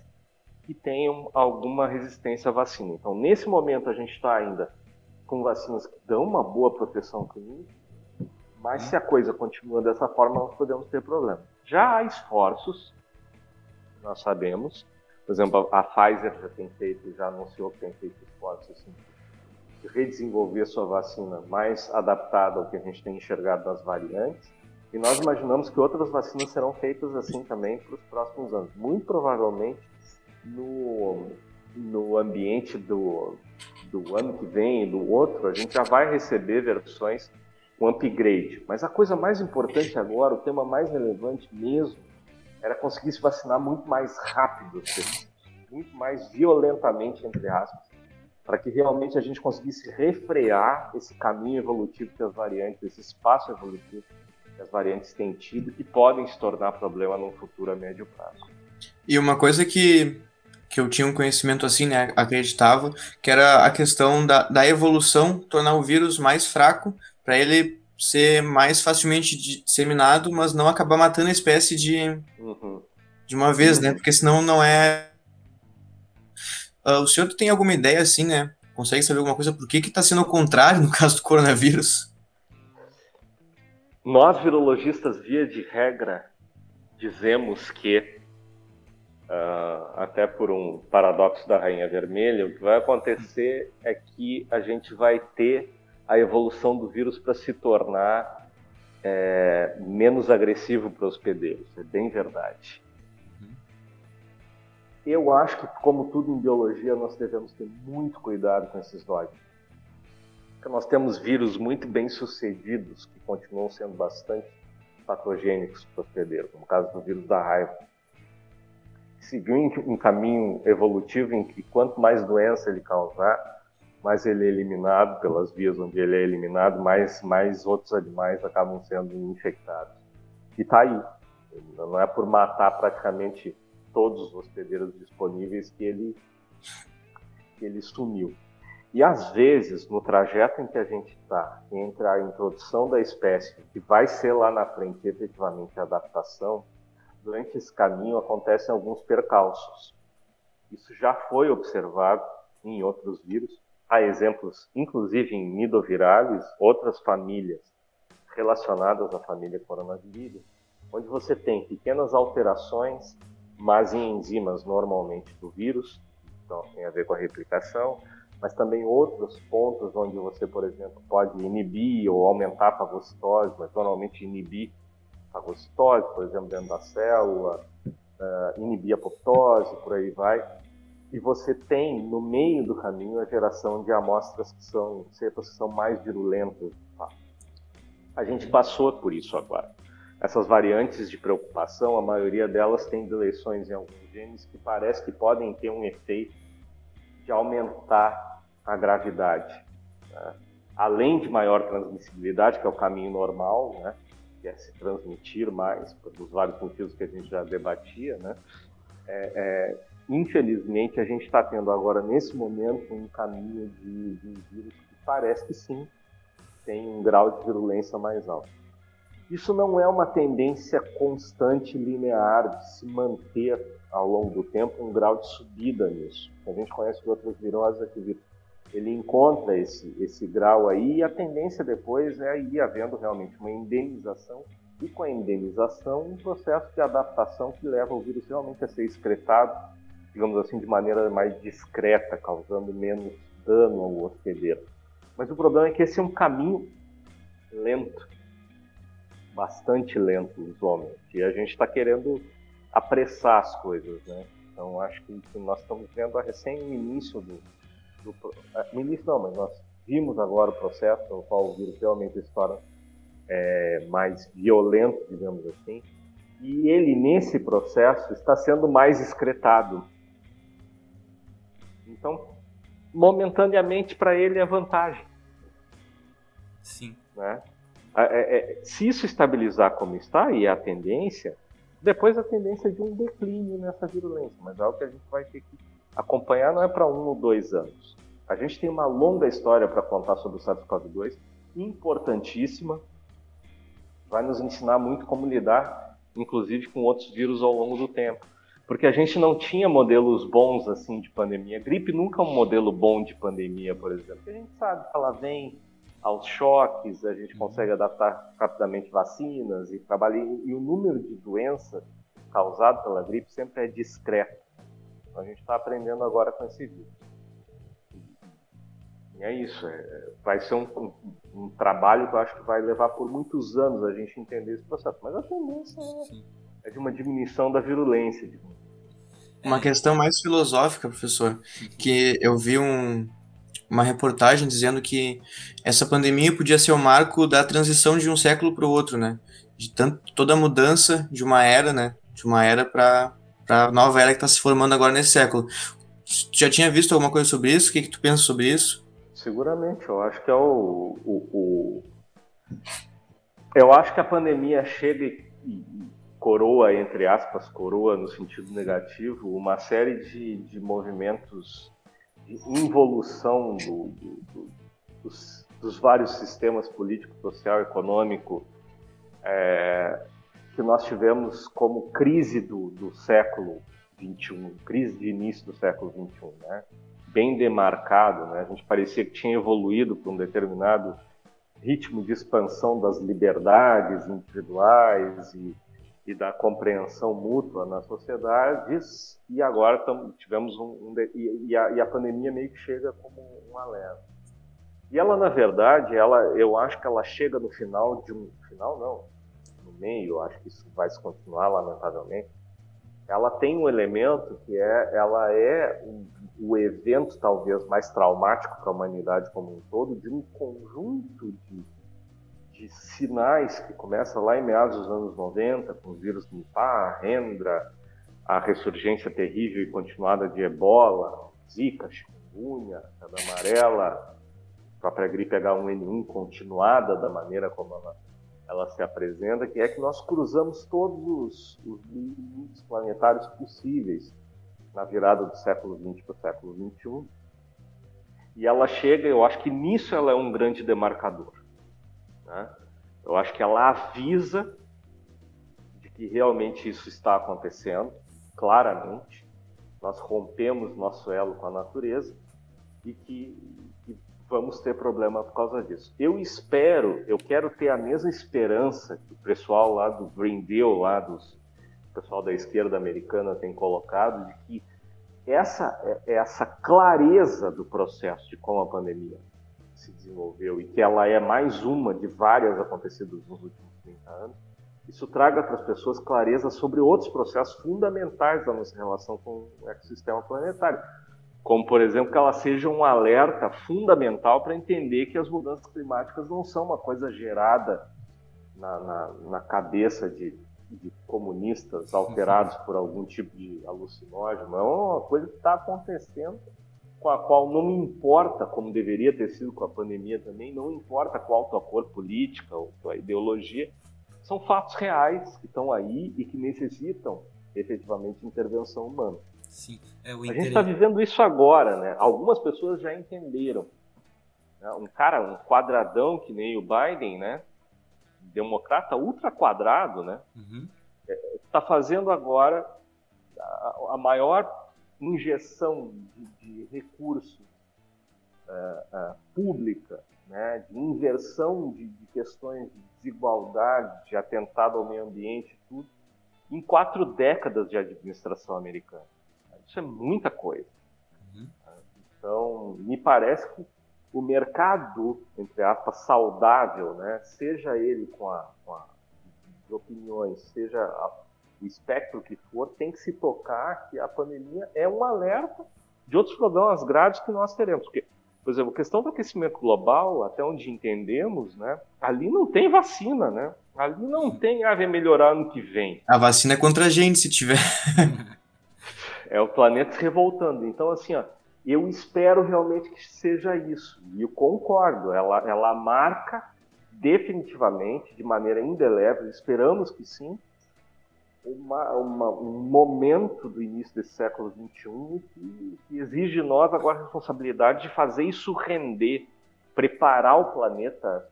que tenham alguma resistência à vacina. Então, nesse momento, a gente está ainda com vacinas que dão uma boa proteção clínica, mas se a coisa continua dessa forma, nós podemos ter problema. Já há esforços, nós sabemos, por exemplo, a Pfizer já tem feito, já anunciou que tem feito esforços assim, redesenvolver sua vacina mais adaptada ao que a gente tem enxergado nas variantes. E nós imaginamos que outras vacinas serão feitas assim também para os próximos anos. Muito provavelmente no, no ambiente do, do ano que vem e do outro, a gente já vai receber versões com upgrade. Mas a coisa mais importante agora, o tema mais relevante mesmo, era conseguir se vacinar muito mais rápido, muito mais violentamente, entre aspas, para que realmente a gente conseguisse refrear esse caminho evolutivo que as variantes, esse espaço evolutivo que as variantes têm tido, que podem se tornar problema no futuro a médio prazo. E uma coisa que, que eu tinha um conhecimento assim, né, acreditava, que era a questão da, da evolução tornar o vírus mais fraco para ele ser mais facilmente disseminado, mas não acabar matando a espécie de, uhum. de uma vez, né? uhum. né? Porque senão não é Uh, o senhor tem alguma ideia assim, né? Consegue saber alguma coisa por que está sendo o contrário no caso do coronavírus? Nós, virologistas, via de regra, dizemos que, uh, até por um paradoxo da Rainha Vermelha, o que vai acontecer é que a gente vai ter a evolução do vírus para se tornar é, menos agressivo para os hospedeiros. É bem verdade. Eu acho que, como tudo em biologia, nós devemos ter muito cuidado com esses dogmas. Porque nós temos vírus muito bem sucedidos que continuam sendo bastante patogênicos para o hospedeiro, como o caso do vírus da raiva. Seguiu um caminho evolutivo em que quanto mais doença ele causar, mais ele é eliminado pelas vias onde ele é eliminado, mais, mais outros animais acabam sendo infectados. E está aí. Não é por matar praticamente todos os hospedeiros disponíveis que ele, que ele sumiu. E às vezes, no trajeto em que a gente está, entre a introdução da espécie, que vai ser lá na frente efetivamente a adaptação, durante esse caminho acontecem alguns percalços. Isso já foi observado em outros vírus. Há exemplos, inclusive em nidoviralis, outras famílias relacionadas à família coronavírus, onde você tem pequenas alterações mas em enzimas normalmente do vírus, então tem a ver com a replicação, mas também outros pontos onde você, por exemplo, pode inibir ou aumentar a fagocitose, mas normalmente inibir a fagocitose, por exemplo, dentro da célula, uh, inibir a apoptose, por aí vai. E você tem, no meio do caminho, a geração de amostras que são cepas que são mais virulentas. A gente passou por isso agora essas variantes de preocupação, a maioria delas tem deleções em alguns genes que parece que podem ter um efeito de aumentar a gravidade. Né? Além de maior transmissibilidade, que é o caminho normal, né? que é se transmitir mais, pelos vários motivos que a gente já debatia, né? É, é, infelizmente a gente está tendo agora, nesse momento, um caminho de, de vírus que parece que sim tem um grau de virulência mais alto. Isso não é uma tendência constante linear de se manter ao longo do tempo um grau de subida nisso. A gente conhece outras viroses é que ele encontra esse, esse grau aí e a tendência depois é ir havendo realmente uma indenização e com a indenização um processo de adaptação que leva o vírus realmente a ser excretado, digamos assim, de maneira mais discreta, causando menos dano ao hospedeiro. Mas o problema é que esse é um caminho lento, bastante lento, usualmente, e a gente está querendo apressar as coisas, né? Então acho que nós estamos vendo recém o início do, do no início não, mas nós vimos agora o processo no qual o vírus realmente se torna é, mais violento, digamos assim, e ele nesse processo está sendo mais excretado. Então, momentaneamente para ele é vantagem. Sim. Né? É, é, se isso estabilizar como está, e é a tendência, depois a tendência é de um declínio nessa virulência, mas é algo que a gente vai ter que acompanhar, não é para um ou dois anos. A gente tem uma longa história para contar sobre o SARS-CoV-2, importantíssima, vai nos ensinar muito como lidar, inclusive com outros vírus ao longo do tempo. Porque a gente não tinha modelos bons assim de pandemia. Gripe nunca é um modelo bom de pandemia, por exemplo. Porque a gente sabe que ela vem aos choques, a gente consegue adaptar rapidamente vacinas e trabalhar. E o número de doenças causado pela gripe sempre é discreto. Então a gente está aprendendo agora com esse vírus. E é isso. É, vai ser um, um, um, trabalho que eu acho que vai levar por muitos anos a gente entender esse processo. Mas a tendência é, é de uma diminuição da virulência. Uma questão mais filosófica, professor, que eu vi um, uma reportagem dizendo que essa pandemia podia ser o marco da transição de um século para o outro, né? De tanto, toda a mudança de uma era, né? De uma era para a nova era que está se formando agora nesse século. Já tinha visto alguma coisa sobre isso? O que, que tu pensa sobre isso? Seguramente, eu acho que é o, o, o... eu acho que a pandemia chega e coroa, entre aspas, coroa no sentido negativo, uma série de, de movimentos involução do, do, do, dos, dos, vários sistemas político, social, econômico é, que nós tivemos como crise do, do século XXI, crise de início do século XXI, né? bem demarcado. Né? A gente parecia que tinha evoluído para um determinado ritmo de expansão das liberdades individuais e e da compreensão mútua nas sociedades e agora tivemos um, um e, e, a, e, a, pandemia meio que chega como um alerta. E ela na verdade ela eu acho que ela chega no final de um final não no meio acho que isso vai se continuar lamentavelmente. Ela tem um elemento que é ela é um, o evento talvez mais traumático para a humanidade como um todo de um conjunto de de sinais que começa lá em meados dos anos 90, com os vírus Nipah, Hendra, a ressurgência terrível e continuada de ebola, zika, chikungunya, febre amarela, a própria gripe H1N1 continuada da maneira como ela, ela se apresenta, que é que nós cruzamos todos os, os limites planetários possíveis na virada do século XX para o século XXI. E ela chega, eu acho que nisso ela é um grande demarcador. Né? Eu acho que ela avisa de que realmente isso está acontecendo, claramente. Nós rompemos nosso elo com a natureza e que, vamos ter problema por causa disso. Eu espero, eu quero ter a mesma esperança que o pessoal lá do Green Deal, lá dos o pessoal da esquerda americana tem colocado, de que essa, essa clareza do processo de como a pandemia se desenvolveu e que ela é mais uma de várias acontecidas nos últimos 30 anos, isso traga para as pessoas clareza sobre outros processos fundamentais da nossa relação com o ecossistema planetário. Como, por exemplo, que ela seja um alerta fundamental para entender que as mudanças climáticas não são uma coisa gerada na, na, na cabeça de, de, comunistas alterados por algum tipo de alucinógeno, é uma coisa que está acontecendo com a qual não me importa, como deveria ter sido com a pandemia também, não importa qual tua cor política ou tua ideologia, são fatos reais que estão aí e que necessitam efetivamente intervenção humana. Sim, é o A gente está vivendo isso agora, né? Algumas pessoas já entenderam. Né? Um cara, um quadradão que nem o Biden, né? Democrata ultra quadrado, né? Está uhum. é, tá fazendo agora a maior injeção de, de recursos uh, uh, pública né, de inversão de, de questões de desigualdade, de atentado ao meio ambiente, tudo, em quatro décadas de administração americana. Isso é muita coisa. Uhum. Então, me parece que o mercado, entre aspas, saudável, né, seja ele com a, com a de opiniões, seja a, o espectro que for, tem que se tocar que a pandemia é um alerta de outros problemas graves que nós teremos. Porque, por exemplo, a questão do aquecimento global, até onde entendemos, né, ali não tem vacina, né? Ali não tem, ah, vai melhorar ano que vem. A vacina é contra a gente, se tiver. é o planeta se revoltando. Então, assim, ó, eu espero realmente que seja isso. E eu concordo, ela, ela marca definitivamente, de maneira indelével, esperamos que sim, uma, uma, um momento do início desse século XXI que, que exige de nós agora a responsabilidade de fazer isso render, preparar o planeta,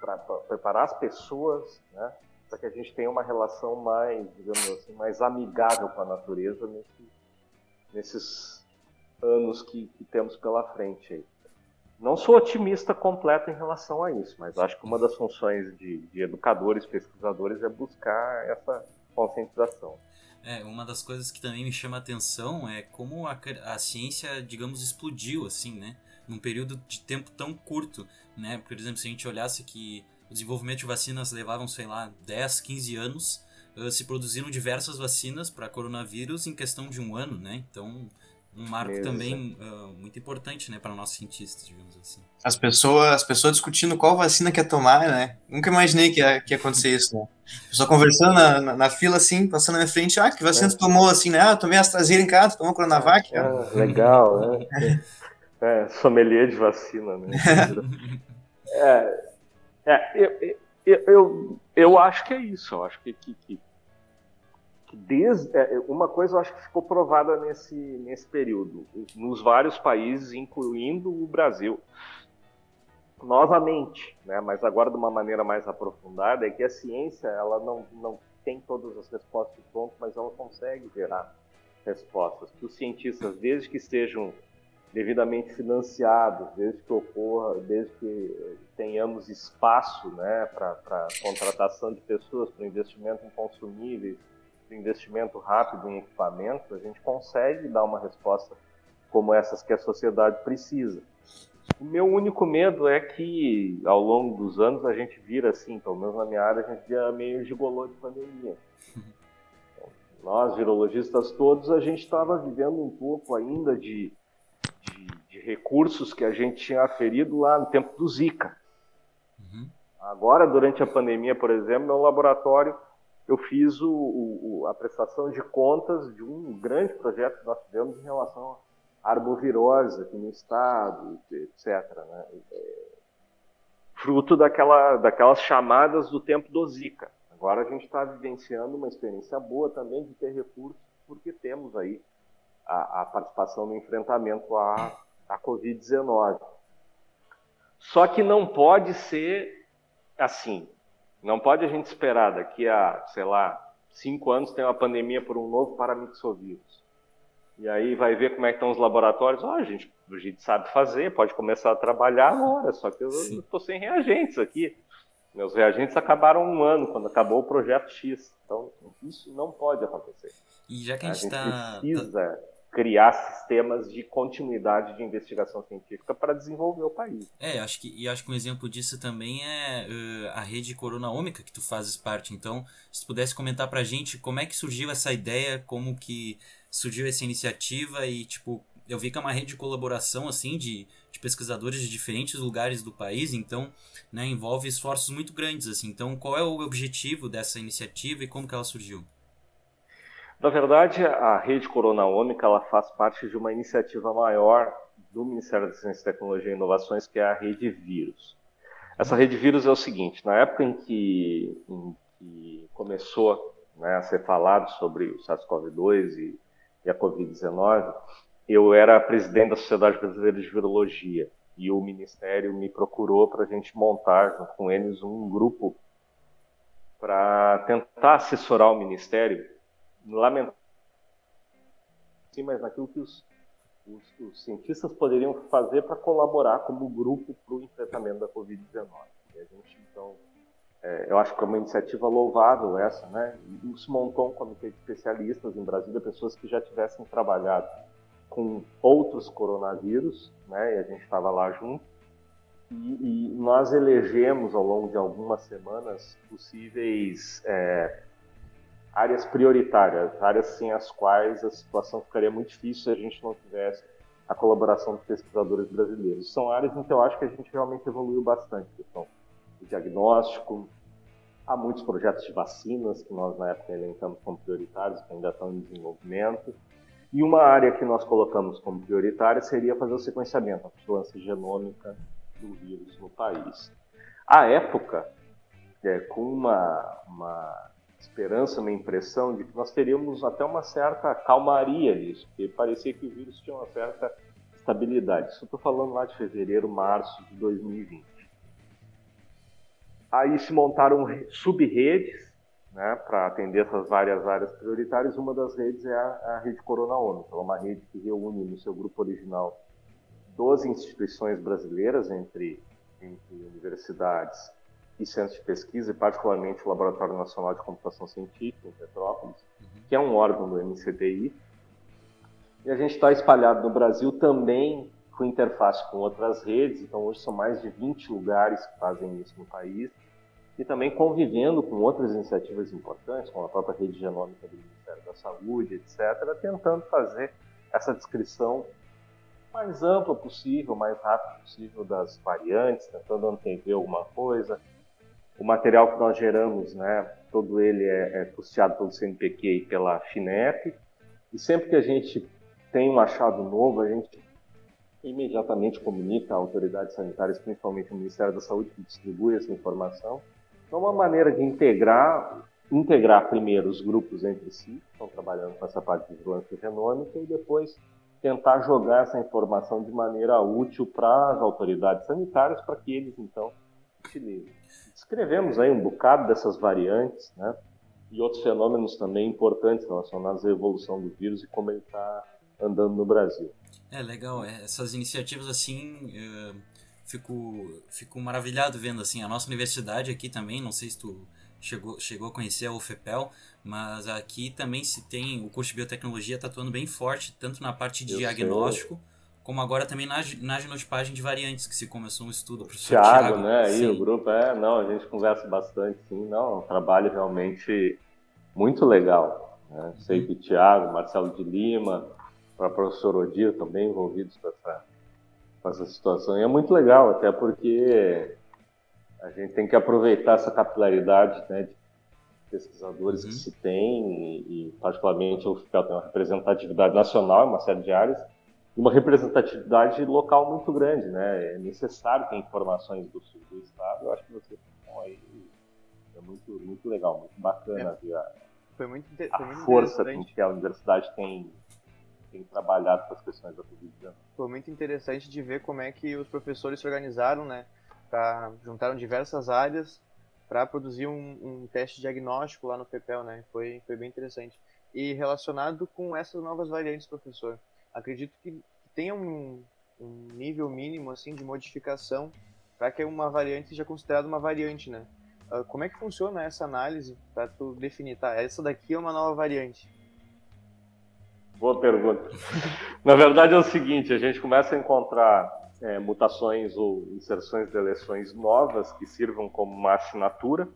pra, pra preparar as pessoas, né, para que a gente tenha uma relação mais, digamos assim, mais amigável com a natureza nesse, nesses anos que, que temos pela frente aí. Não sou otimista completo em relação a isso, mas acho que uma das funções de, de educadores, pesquisadores, é buscar essa conscientização. É, uma das coisas que também me chama a atenção é como a, a ciência, digamos, explodiu, assim, né? Num período de tempo tão curto, né? Por exemplo, se a gente olhasse que o desenvolvimento de vacinas levavam, sei lá, 10, 15 anos, se produziram diversas vacinas para coronavírus em questão de um ano, né? Então, um marco também uh, muito importante, né, para nossos cientistas, digamos assim. As pessoas, as pessoas discutindo qual vacina quer tomar, né? Nunca imaginei que ia, que ia acontecer isso, né? Pessoa conversando na, na, na, fila, assim, passando na minha frente, ah, que vacina é. tu tomou, assim, né? Ah, tomei AstraZeneca em casa, tomou Coronavac. Ah, legal, né? é, sommelier de vacina, né? é, é eu, eu, eu, eu, acho que é isso, eu acho que, que, que desde é, uma coisa eu acho que ficou provada nesse nesse período nos vários países incluindo o Brasil. Novamente né mas agora de uma maneira mais aprofundada é que a ciência ela não não tem todas as respostas prontas mas ela consegue gerar respostas. Que os cientistas desde que estejam devidamente financiados desde que ocorra desde que tenhamos espaço né para contratação de pessoas para investimento em consumíveis investimento rápido em equipamentos, a gente consegue dar uma resposta como essas que a sociedade precisa. O meu único medo é que, ao longo dos anos, a gente vira assim, pelo menos na minha área, a gente vira meio gigolô de pandemia. Então, nós, virologistas todos, a gente estava vivendo um pouco ainda de, de, de, recursos que a gente tinha aferido lá no tempo do Zika. Uhum. Agora, durante a pandemia, por exemplo, meu laboratório eu fiz o, o, a prestação de contas de um grande projeto que nós tivemos em relação à arbovirose aqui no estado, etc. Né? É, fruto daquela, daquelas chamadas do tempo do Zika. Agora a gente está vivenciando uma experiência boa também de ter recursos, porque temos aí a, a participação no enfrentamento à, à Covid-19. Só que não pode ser assim. Não pode a gente esperar daqui a, sei lá, cinco anos ter uma pandemia por um novo paramixovírus. E aí vai ver como é que estão os laboratórios. oh, a, gente, a gente sabe fazer, pode começar a trabalhar agora, só que eu estou sem reagentes aqui. Meus reagentes acabaram um ano, quando acabou o projeto X. Então, isso não pode acontecer. E já que a gente, gente tá, precisa criar sistemas de continuidade de investigação científica para desenvolver o país. É, acho que e acho que um exemplo disso também é uh, a rede Corona Ômica que tu fazes parte. Então, se tu pudesse comentar para a gente como é que surgiu essa ideia, como que surgiu essa iniciativa e tipo eu vi que é uma rede de colaboração assim de, de pesquisadores de diferentes lugares do país, então né, envolve esforços muito grandes assim. Então, qual é o objetivo dessa iniciativa e como que ela surgiu? Na verdade, a rede Corona Ômica ela faz parte de uma iniciativa maior do Ministério da Ciência, Tecnologia e Inovações, que é a rede Vírus. Essa rede Vírus é o seguinte: na época em que, em que começou né, a ser falado sobre o SARS-CoV-2 e, e, a Covid-19, eu era presidente da Sociedade Brasileira de Virologia e o Ministério me procurou para a gente montar, junto com eles, um grupo para tentar assessorar o Ministério lamentável, mas naquilo que os, os, os cientistas poderiam fazer para colaborar como grupo para o enfrentamento da Covid-19. E a gente, então, é, eu acho que é uma iniciativa louvável essa, né? E se montou um comitê de especialistas em Brasília, pessoas que já tivessem trabalhado com outros coronavírus, né? E a gente estava lá junto. E, e, nós elegemos ao longo de algumas semanas possíveis é, áreas prioritárias, áreas sem as quais a situação ficaria muito difícil se a gente não tivesse a colaboração dos pesquisadores brasileiros. São áreas em que eu acho que a gente realmente evoluiu bastante, questão do diagnóstico, há muitos projetos de vacinas que nós na época elencamos como prioritários, que ainda estão em desenvolvimento, e uma área que nós colocamos como prioritária seria fazer o sequenciamento, a vigilância genômica do vírus no país. À época, é, com uma, uma esperança, uma impressão de que nós teríamos até uma certa calmaria nisso, porque parecia que o vírus tinha uma certa estabilidade. Isso estou falando lá de fevereiro, março de 2020. Aí se montaram sub-redes né, para atender essas várias áreas prioritárias. Uma das redes é a, a rede Corona ONU, que é uma rede que reúne no seu grupo original 12 instituições brasileiras, entre, entre universidades e centros de pesquisa, e particularmente o Laboratório Nacional de Computação Científica, em Petrópolis, uhum. que é um órgão do MCTI. E a gente está espalhado no Brasil também com interface com outras redes, então hoje são mais de 20 lugares que fazem isso no país, e também convivendo com outras iniciativas importantes, como a própria rede genômica do Ministério da Saúde, etc., tentando fazer essa descrição mais ampla possível, mais rápida possível das variantes, tentando antever alguma coisa, o material que nós geramos, né, todo ele é, é custeado pelo CNPq e pela FINEP. E sempre que a gente tem um achado novo, a gente imediatamente comunica a autoridades sanitárias, principalmente o Ministério da Saúde, que distribui essa informação. Então, uma maneira de integrar, integrar primeiro os grupos entre si, que estão trabalhando com essa parte de vigilância genômica, e depois tentar jogar essa informação de maneira útil para as autoridades sanitárias, para que eles, então, utilizem. Escrevemos aí um bocado dessas variantes, né? E outros fenômenos também importantes relacionados à evolução do vírus e como ele está andando no Brasil. É legal, é, essas iniciativas assim, eu fico, fico maravilhado vendo assim a nossa universidade aqui também. Não sei se tu chegou, chegou a conhecer a UFPEL, mas aqui também se tem o curso de biotecnologia está atuando bem forte tanto na parte de eu diagnóstico sei como agora também na, na genotipagem de variantes, que se começou um estudo. Professor Thiago, Thiago, né? Aí o grupo, é, não, a gente conversa bastante, sim, não, é um trabalho realmente muito legal. Né? Sei uhum. que o Thiago, Marcelo de Lima, o professor Odir também envolvidos com essa, com essa situação. E é muito legal, até porque a gente tem que aproveitar essa capilaridade né, de pesquisadores uhum. que se tem, e, e particularmente o FIPEL tem uma representatividade nacional em uma série de áreas, uma representatividade local muito grande, né? É necessário ter informações do sul do estado. Eu acho que vocês estão aí é muito muito legal, muito bacana é. ver a, foi muito, foi a muito força com que a universidade tem tem trabalhado com as questões da Covid. Foi muito interessante de ver como é que os professores se organizaram, né? Pra, juntaram diversas áreas para produzir um, um, teste diagnóstico lá no PEPEL, né? Foi, foi bem interessante. E relacionado com essas novas variantes, professor, acredito que tenha um, um nível mínimo assim de modificação para que uma variante seja considerada uma variante, né? Uh, como é que funciona essa análise para tu definir, tá? Essa daqui é uma nova variante. Boa pergunta. Na verdade é o seguinte, a gente começa a encontrar é, mutações ou inserções de deleções novas que sirvam como uma assinatura.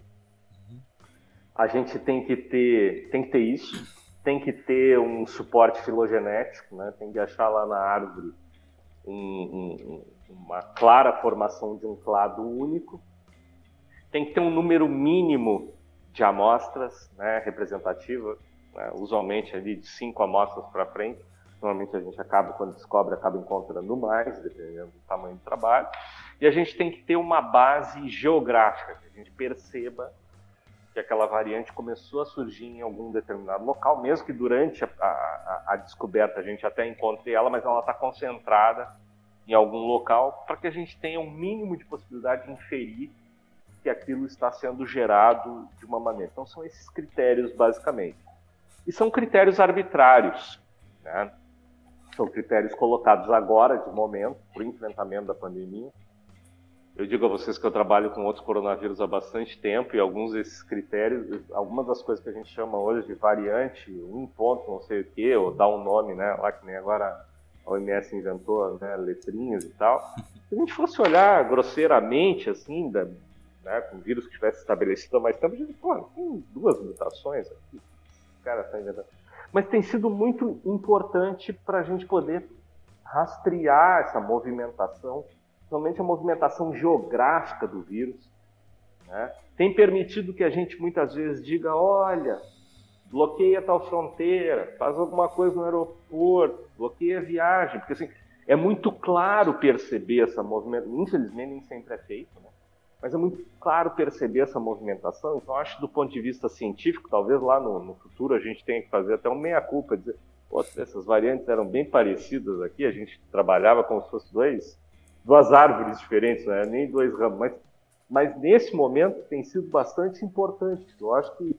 A gente tem que ter, tem que ter isso tem que ter um suporte filogenético, né? tem que achar lá na árvore um, um, uma clara formação de um clado único, tem que ter um número mínimo de amostras né, representativa, né, usualmente ali de cinco amostras para frente. Normalmente a gente acaba, quando descobre, acaba encontrando mais, dependendo do tamanho do trabalho. E a gente tem que ter uma base geográfica, que a gente perceba que aquela variante começou a surgir em algum determinado local, mesmo que durante a, a, a descoberta a gente até encontre ela, mas ela está concentrada em algum local, para que a gente tenha um mínimo de possibilidade de inferir que aquilo está sendo gerado de uma maneira. Então, são esses critérios, basicamente. E são critérios arbitrários. Né? são critérios colocados agora, de momento, para o enfrentamento da pandemia. Eu digo a vocês que eu trabalho com outros coronavírus há bastante tempo e alguns desses critérios, algumas das coisas que a gente chama hoje de variante, um ponto, não sei o quê, ou dar um nome, né, lá que nem agora a OMS inventou, né, letrinhas e tal. Se a gente fosse olhar grosseiramente, assim, da, né, com o vírus que tivesse estabelecido há mais tempo, a gente, pô, tem duas mutações aqui, o cara está inventando. Mas tem sido muito importante para a gente poder rastrear essa movimentação principalmente a movimentação geográfica do vírus, né, tem permitido que a gente muitas vezes diga: olha, bloqueia tal fronteira, faz alguma coisa no aeroporto, bloqueia a viagem, porque assim, é muito claro perceber essa movimentação. Infelizmente, nem sempre é feito, né? mas é muito claro perceber essa movimentação. Então, acho do ponto de vista científico, talvez lá no, no futuro a gente tenha que fazer até um meia-culpa, dizer: essas variantes eram bem parecidas aqui, a gente trabalhava como se fossem dois duas árvores diferentes, né? nem dois ramos, mas, mas nesse momento tem sido bastante importante. Eu acho que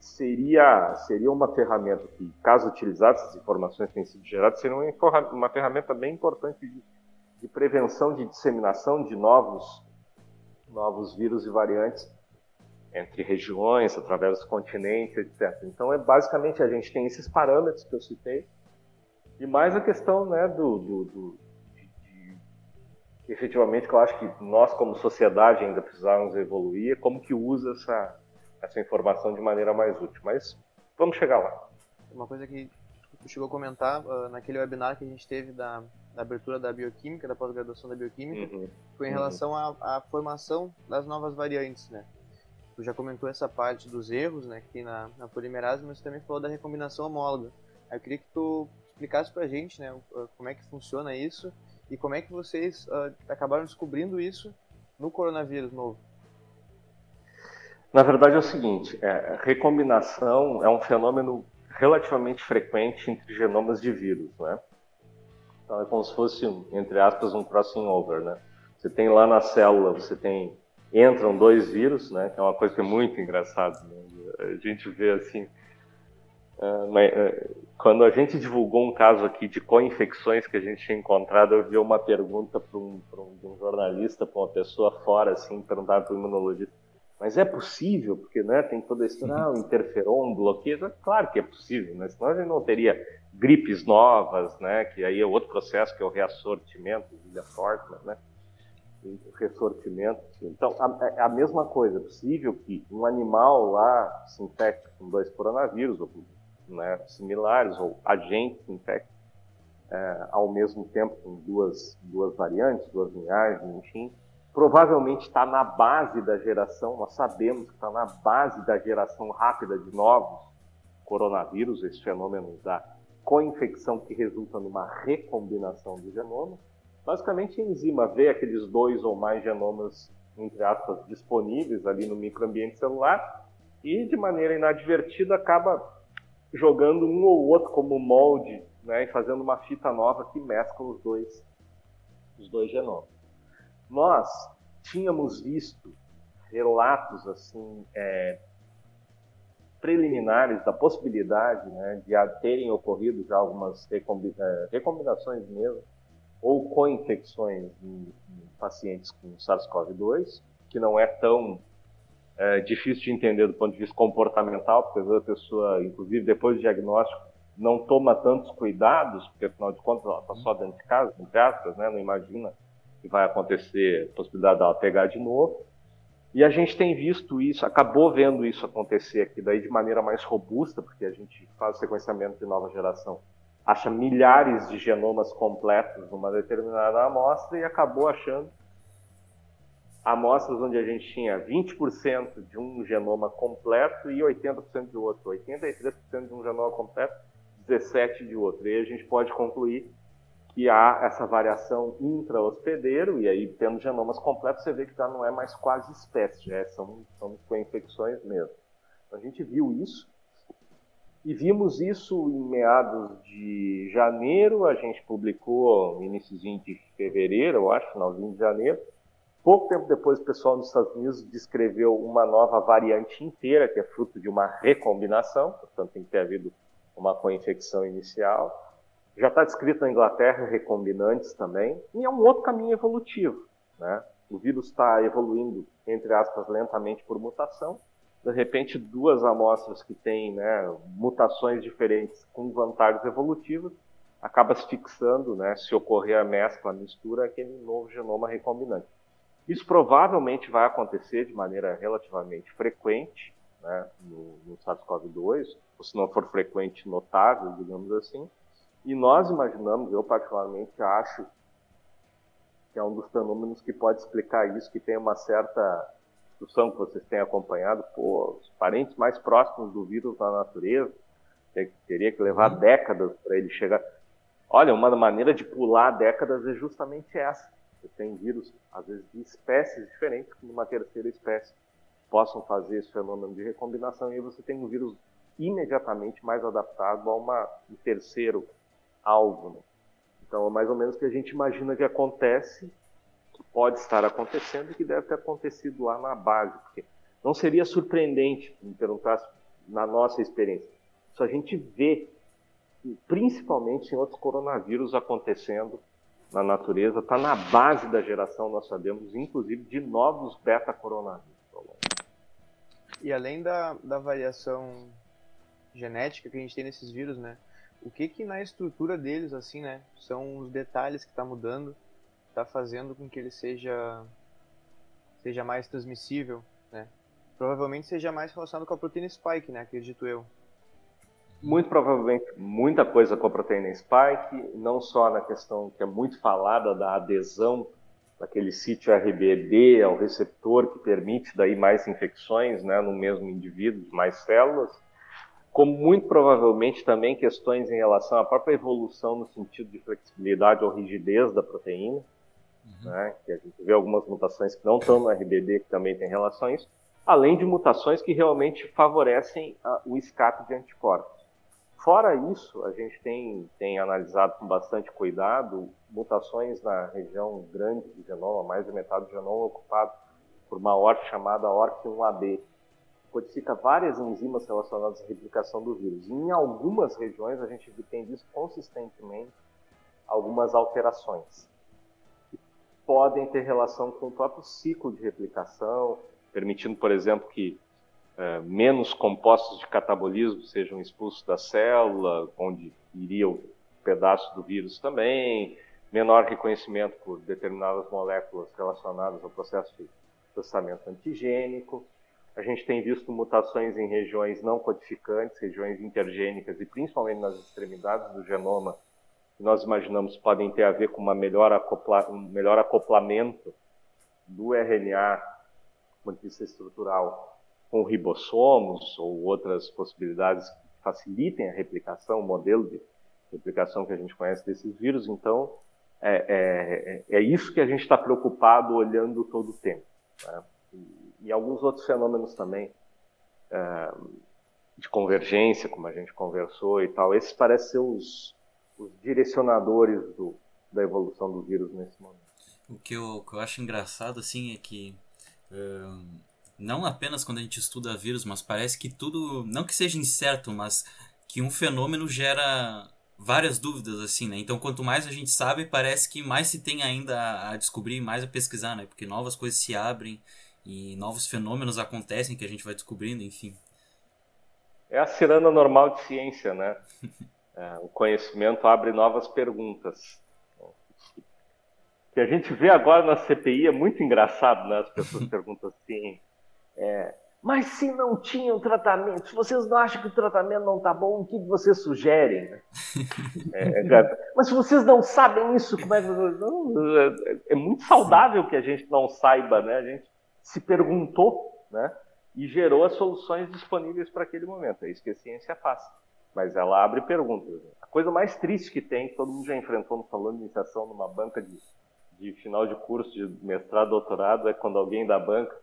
seria, seria uma ferramenta que, caso utilizadas essas informações que têm sido geradas, seria uma, uma ferramenta bem importante de, de prevenção de disseminação de novos, novos vírus e variantes entre regiões, através dos continentes, etc. Então, é basicamente a gente tem esses parâmetros que eu citei e mais a questão né, do, do, do efetivamente que eu acho que nós como sociedade ainda precisamos evoluir, como que usa essa, essa informação de maneira mais útil. Mas vamos chegar lá. Uma coisa que tu chegou a comentar uh, naquele webinar que a gente teve da, da abertura da bioquímica, da pós-graduação da bioquímica, uhum. foi em uhum. relação à, à, formação das novas variantes, né? Tu já comentou essa parte dos erros, né, que tem na, na polimerase, mas também falou da recombinação homóloga. Eu queria que tu explicasse pra gente, né, como é que funciona isso e como é que vocês uh, acabaram descobrindo isso no coronavírus novo? Na verdade é o seguinte, é, recombinação é um fenômeno relativamente frequente entre genomas de vírus, né? Então é como se fosse, entre aspas, um crossing over, né? Você tem lá na célula, você tem entram dois vírus, né? Que é uma coisa que é muito engraçada. Né? A gente vê assim, uh, mas, uh, quando a gente divulgou um caso aqui de co-infecções que a gente tinha encontrado, eu vi uma pergunta para um, um, um, jornalista, para uma pessoa fora, assim, perguntar para o imunologista, mas é possível? Porque né, tem toda a história, ah, interferon, bloqueio. Claro que é possível, né? senão a gente não teria gripes novas, né? que aí é outro processo, que é o reassortimento, William Fortman, né? o ressortimento. Então, a, é a, mesma coisa, é possível que um animal lá se infecte com dois coronavírus, ou né, similares ou agentes infectam é, ao mesmo tempo com duas, duas variantes, duas linhagens, enfim, provavelmente está na base da geração, nós sabemos que está na base da geração rápida de novos coronavírus, esse fenômeno da co-infecção que resulta numa recombinação do genoma. Basicamente, a enzima vê aqueles dois ou mais genomas, entre aspas, disponíveis ali no microambiente celular e, de maneira inadvertida, acaba jogando um ou outro como molde, né, e fazendo uma fita nova que mescla os dois, os dois genomas. Nós tínhamos visto relatos assim é, preliminares da possibilidade né, de terem ocorrido já algumas é, recombinações mesmo ou co-infecções em, em pacientes com SARS-CoV-2, que não é tão é difícil de entender do ponto de vista comportamental, porque às vezes a pessoa, inclusive depois do diagnóstico, não toma tantos cuidados, porque afinal de contas ela está só dentro de casa, entre aspas, né? não imagina que vai acontecer a possibilidade dela pegar de novo. E a gente tem visto isso, acabou vendo isso acontecer aqui daí de maneira mais robusta, porque a gente faz sequenciamento de nova geração, acha milhares de genomas completos numa determinada amostra e acabou achando amostras onde a gente tinha 20% de um genoma completo e 80% de outro, 83% de um genoma completo, 17% de outro. E aí a gente pode concluir que há essa variação intra-hospedeiro, e aí tendo genomas completos, você vê que já não é mais quase espécie, já são, são co-infecções mesmo. Então, a gente viu isso, e vimos isso em meados de janeiro, a gente publicou iníciozinho de fevereiro, eu acho, finalzinho de janeiro, Pouco tempo depois, o pessoal nos Estados Unidos descreveu uma nova variante inteira, que é fruto de uma recombinação, portanto, tem que ter havido uma co-infecção inicial. Já está descrito na Inglaterra recombinantes também, e é um outro caminho evolutivo. Né? O vírus está evoluindo, entre aspas, lentamente por mutação. De repente, duas amostras que têm né, mutações diferentes com vantagens evolutivas acaba se fixando, né, se ocorrer a mescla, a mistura, aquele novo genoma recombinante. Isso provavelmente vai acontecer de maneira relativamente frequente né, no, no SARS-CoV-2, ou se não for frequente, notável, digamos assim. E nós imaginamos, eu particularmente acho que é um dos fenômenos que pode explicar isso, que tem uma certa discussão que vocês têm acompanhado, pô, os parentes mais próximos do vírus na natureza, teria que levar uhum. décadas para ele chegar. Olha, uma maneira de pular décadas é justamente essa. Você tem vírus, às vezes, de espécies diferentes, como uma terceira espécie, possam fazer esse fenômeno de recombinação, e aí você tem um vírus imediatamente mais adaptado a uma, um terceiro alvo. Né? Então, é mais ou menos o que a gente imagina que acontece, que pode estar acontecendo e que deve ter acontecido lá na base. Porque não seria surpreendente, me perguntasse, na nossa experiência. Isso a gente vê principalmente em outros coronavírus acontecendo na natureza, está na base da geração, nós sabemos, inclusive, de novos beta-coronavírus. E além da, da variação genética que a gente tem nesses vírus, né? O que que na estrutura deles, assim, né? São os detalhes que está mudando, está fazendo com que ele seja, seja mais transmissível, né? Provavelmente seja mais relacionado com a proteína spike, né? Acredito eu. Muito provavelmente muita coisa com a proteína spike, não só na questão que é muito falada da adesão daquele sítio RBD ao receptor que permite daí mais infecções, né, no mesmo indivíduo, mais células, como muito provavelmente também questões em relação à própria evolução no sentido de flexibilidade ou rigidez da proteína, uhum. né, que a gente vê algumas mutações que não estão no RBD que também tem relação a isso, além de mutações que realmente favorecem a, o escape de anticorpos. Fora isso, a gente tem, tem analisado com bastante cuidado mutações na região grande do genoma, mais de metade do genoma ocupado por uma ORC chamada ORC1AB, codifica várias enzimas relacionadas à replicação do vírus. E em algumas regiões a gente tem visto consistentemente algumas alterações que podem ter relação com o próprio ciclo de replicação, permitindo, por exemplo, que é, menos compostos de catabolismo sejam expulsos da célula, onde iria o pedaço do vírus também, menor reconhecimento por determinadas moléculas relacionadas ao processo de processamento antigênico. A gente tem visto mutações em regiões não codificantes, regiões intergênicas e principalmente nas extremidades do genoma, que nós imaginamos podem ter a ver com uma melhor acopla, um melhor acoplamento do RNA, do ponto de vista estrutural, com ribossomos ou outras possibilidades que facilitem a replicação, o modelo de replicação que a gente conhece desses vírus. Então, é, é, é isso que a gente está preocupado olhando todo o tempo. Né? E, e, alguns outros fenômenos também é, de convergência, como a gente conversou e tal. Esses parecem ser os, os direcionadores do, da evolução do vírus nesse momento. O que eu, que eu acho engraçado assim é que um não apenas quando a gente estuda vírus, mas parece que tudo, não que seja incerto, mas que um fenômeno gera várias dúvidas assim, né? Então, quanto mais a gente sabe, parece que mais se tem ainda a descobrir, mais a pesquisar, né? Porque novas coisas se abrem e novos fenômenos acontecem que a gente vai descobrindo, enfim. É a ciranda normal de ciência, né? é, o conhecimento abre novas perguntas. O que a gente vê agora na CPI é muito engraçado, né? As pessoas perguntam assim, é, mas se não tinham tratamento, se vocês não acham que o tratamento não está bom, o que vocês sugerem? É, é, mas se vocês não sabem isso, como é que é, é muito saudável que a gente não saiba, né? A gente se perguntou, né? E gerou as soluções disponíveis para aquele momento. É isso que a ciência faz. Mas ela abre perguntas. A coisa mais triste que tem, que todo mundo já enfrentou no salão de iniciação, numa banca de, de final de curso de mestrado, doutorado, é quando alguém da banca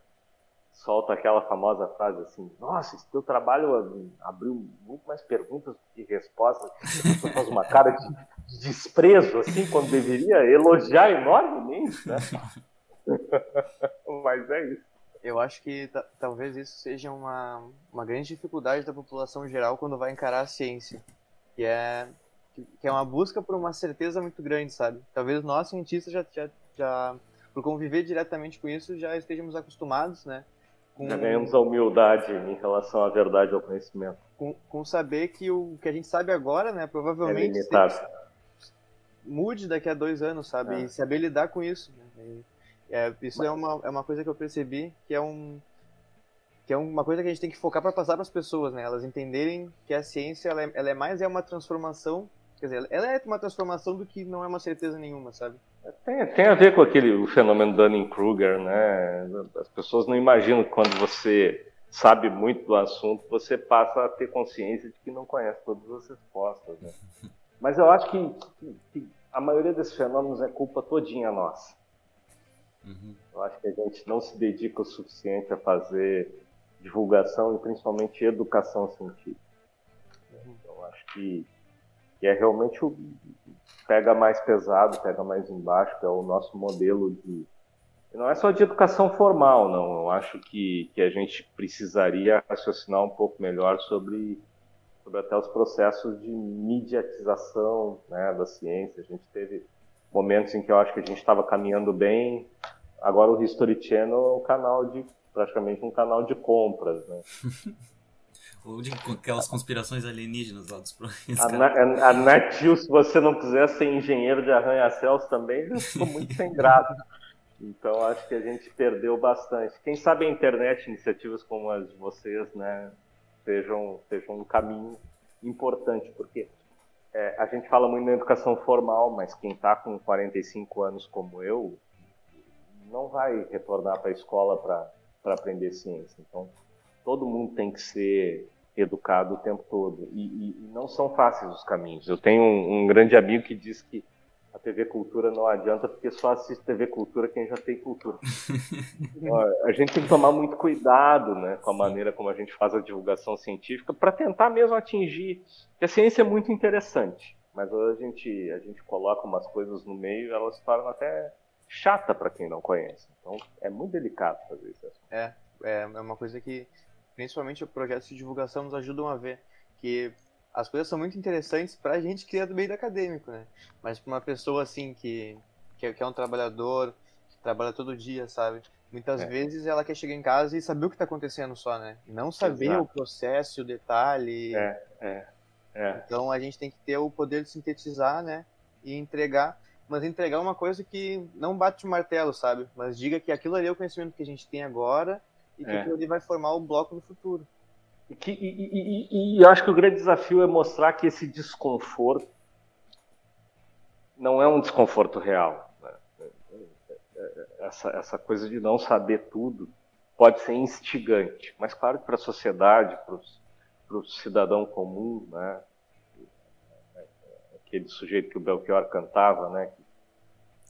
solta aquela famosa frase assim: Nossa, esse teu trabalho abriu muito mais perguntas do que respostas. Você faz uma cara de desprezo, assim, quando deveria elogiar enormemente, né? Mas é isso. Eu acho que talvez isso seja uma, uma grande dificuldade da população geral quando vai encarar a ciência. que é que é uma busca por uma certeza muito grande, sabe? Talvez nós cientistas já, já, já por conviver diretamente com isso já estejamos acostumados, né? Com, já ganhamos a humildade em relação à verdade ao conhecimento. Com, com saber que o que a gente sabe agora, né, provavelmente é limitado. mude daqui a dois anos, sabe? É. E saber lidar com isso. Né? É, isso Mas... é, uma, é uma coisa que eu percebi que é um que é uma coisa que a gente tem que focar para passar para as pessoas, né? Elas entenderem que a ciência ela é, ela é mais é uma transformação, quer dizer, ela é uma transformação do que não é uma certeza nenhuma, sabe? Tem, tem a ver com aquele o fenômeno Dunning-Kruger, né? As pessoas não imaginam que quando você sabe muito do assunto, você passa a ter consciência de que não conhece todas as respostas, né? Mas eu acho que, que, que a maioria desses fenômenos é culpa todinha nossa. Uhum. Eu acho que a gente não se dedica o suficiente a fazer divulgação e principalmente educação científica. Uhum. Então acho que, que é realmente o pega mais pesado, pega mais embaixo, que é o nosso modelo de não é só de educação formal, não. Eu acho que, que a gente precisaria raciocinar um pouco melhor sobre, sobre até os processos de mediatização né, da ciência. A gente teve momentos em que eu acho que a gente estava caminhando bem. Agora o History Channel é um canal de praticamente um canal de compras, né? Ou de aquelas conspirações alienígenas lá dos programas. A, a, a se você não quiser ser engenheiro de arranha-céus também, eu ficou muito sem graça. Então acho que a gente perdeu bastante. Quem sabe a internet, iniciativas como as de vocês, né, sejam, sejam um caminho importante, porque é, a gente fala muito na educação formal, mas quem está com 45 anos como eu, não vai retornar para a escola para aprender ciência. Então, todo mundo tem que ser educado o tempo todo. E, e, e não são fáceis os caminhos. Eu tenho um, um grande amigo que diz que a TV Cultura não adianta porque só assiste TV Cultura quem já tem cultura. a gente tem que tomar muito cuidado né, com a maneira como a gente faz a divulgação científica para tentar mesmo atingir. Porque a ciência é muito interessante, mas a gente, a gente coloca umas coisas no meio e elas se tornam até chata para quem não conhece. Então é muito delicado fazer isso. É, é uma coisa que principalmente projetos de divulgação nos ajudam a ver que as coisas são muito interessantes para a gente que é do meio acadêmico, né? Mas para uma pessoa assim que, que é, que, é um trabalhador, que trabalha todo dia, sabe? Muitas é. vezes ela quer chegar em casa e saber o que está acontecendo só, né? Não saber Exato. o processo, o detalhe. É, é, é. Então a gente tem que ter o poder de sintetizar, né? E entregar, mas entregar uma coisa que não bate o martelo, sabe? Mas diga que aquilo ali é o conhecimento que a gente tem agora e que é. aquilo ali vai formar o bloco no futuro. E, que, e, e, e, eu acho que o grande desafio é mostrar que esse desconforto não é um desconforto real. Né? Essa, essa coisa de não saber tudo pode ser instigante, mas claro que para a sociedade, para o cidadão comum, né? aquele sujeito que o Belchior cantava, né?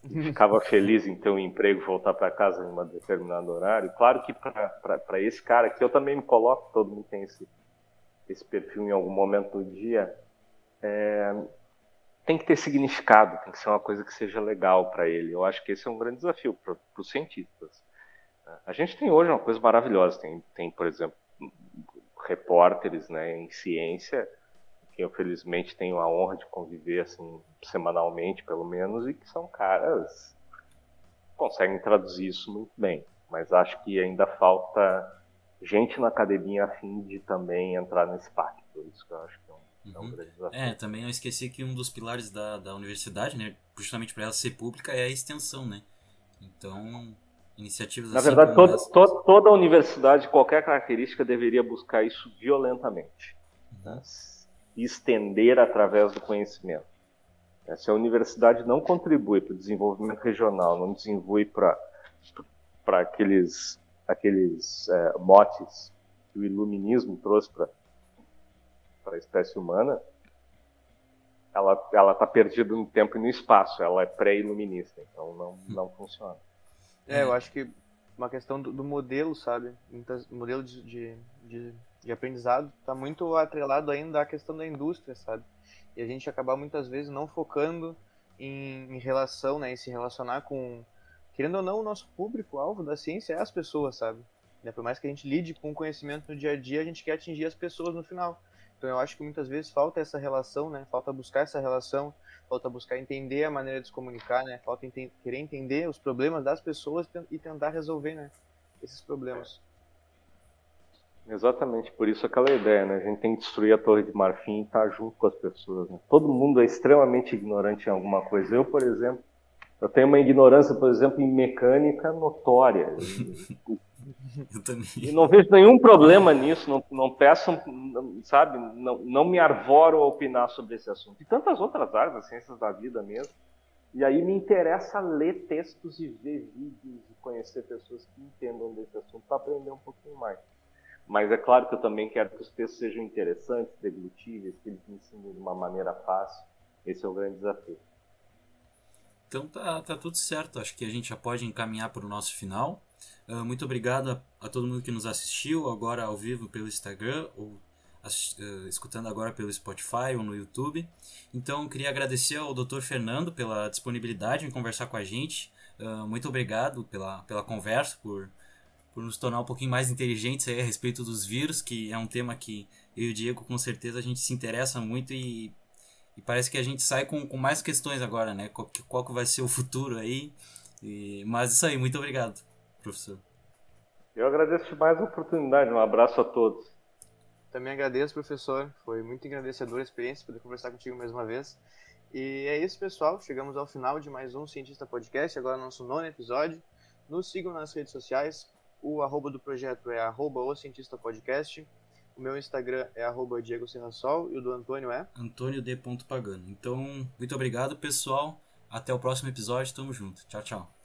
Ficava feliz em ter um emprego, voltar para casa em um determinado horário. Claro que para esse cara, que eu também me coloco, todo mundo tem esse, esse perfil em algum momento do dia, é, tem que ter significado, tem que ser uma coisa que seja legal para ele. Eu acho que esse é um grande desafio para os cientistas. A gente tem hoje uma coisa maravilhosa, tem, tem por exemplo, repórteres né, em ciência que eu felizmente tenho a honra de conviver assim semanalmente, pelo menos, e que são caras que conseguem traduzir isso muito bem. Mas acho que ainda falta gente na academia a fim de também entrar nesse pacto. Isso que eu acho que é um, é um uhum. É, também eu esqueci que um dos pilares da, da universidade, né, justamente para ela ser pública, é a extensão, né? Então, iniciativas Na assim verdade, toda, toda, toda universidade, qualquer característica, deveria buscar isso violentamente. Uhum. Né? Estender através do conhecimento. Se a universidade não contribui para o desenvolvimento regional, não contribui para para aqueles aqueles é, motes que o iluminismo trouxe para para a espécie humana, ela está perdida no tempo e no espaço. Ela é pré-iluminista, então não não funciona. É, eu acho que uma questão do, do modelo, sabe? Modelo de, de, de de aprendizado está muito atrelado ainda à questão da indústria, sabe? E a gente acaba muitas vezes não focando em, em relação, né, em se relacionar com, querendo ou não, o nosso público-alvo da ciência é as pessoas, sabe? Né? Por mais que a gente lide com o conhecimento no dia a dia, a gente quer atingir as pessoas no final. Então eu acho que muitas vezes falta essa relação, né? Falta buscar essa relação, falta buscar entender a maneira de se comunicar, né? Falta ente querer entender os problemas das pessoas e tentar resolver, né? Esses problemas. Exatamente, por isso aquela ideia, né? A gente tem que destruir a Torre de Marfim e estar junto com as pessoas. Né? Todo mundo é extremamente ignorante em alguma coisa. Eu, por exemplo, eu tenho uma ignorância, por exemplo, em mecânica notória. Eu também. E não vejo nenhum problema nisso, não, não peçam, sabe, não, não me arvoro a opinar sobre esse assunto. E tantas outras áreas, as ciências da vida mesmo. E aí me interessa ler textos e ver vídeos e conhecer pessoas que entendam desse assunto para aprender um pouquinho mais. Mas é claro que eu também quero que os textos sejam interessantes, deglutíveis, que eles me ensinem de uma maneira fácil. Esse é o grande desafio. Então tá, tá tudo certo. Acho que a gente já pode encaminhar para o nosso final. Uh, muito obrigado a, a, todo mundo que nos assistiu, agora ao vivo pelo Instagram, ou uh, escutando agora pelo Spotify ou no YouTube. Então queria agradecer ao Dr. Fernando pela disponibilidade em conversar com a gente. Uh, muito obrigado pela, pela conversa, por por nos tornar um pouquinho mais inteligentes aí a respeito dos vírus, que é um tema que eu e o Diego com certeza a gente se interessa muito e, e parece que a gente sai com, com mais questões agora, né? Qual, qual que vai ser o futuro aí. E, mas isso aí, muito obrigado, professor. Eu agradeço mais a oportunidade, um abraço a todos. Também agradeço, professor. Foi muito engrandecedora a experiência poder conversar contigo mais uma vez. E é isso, pessoal. Chegamos ao final de mais um Cientista Podcast, agora nosso nono episódio. Nos sigam nas redes sociais, o arroba do projeto é arroba o cientista podcast. O meu Instagram é arroba Diego Serrasol e o do Antônio é? Antônio D. Pagano. Então, muito obrigado, pessoal. Até o próximo episódio. Tamo junto. Tchau, tchau.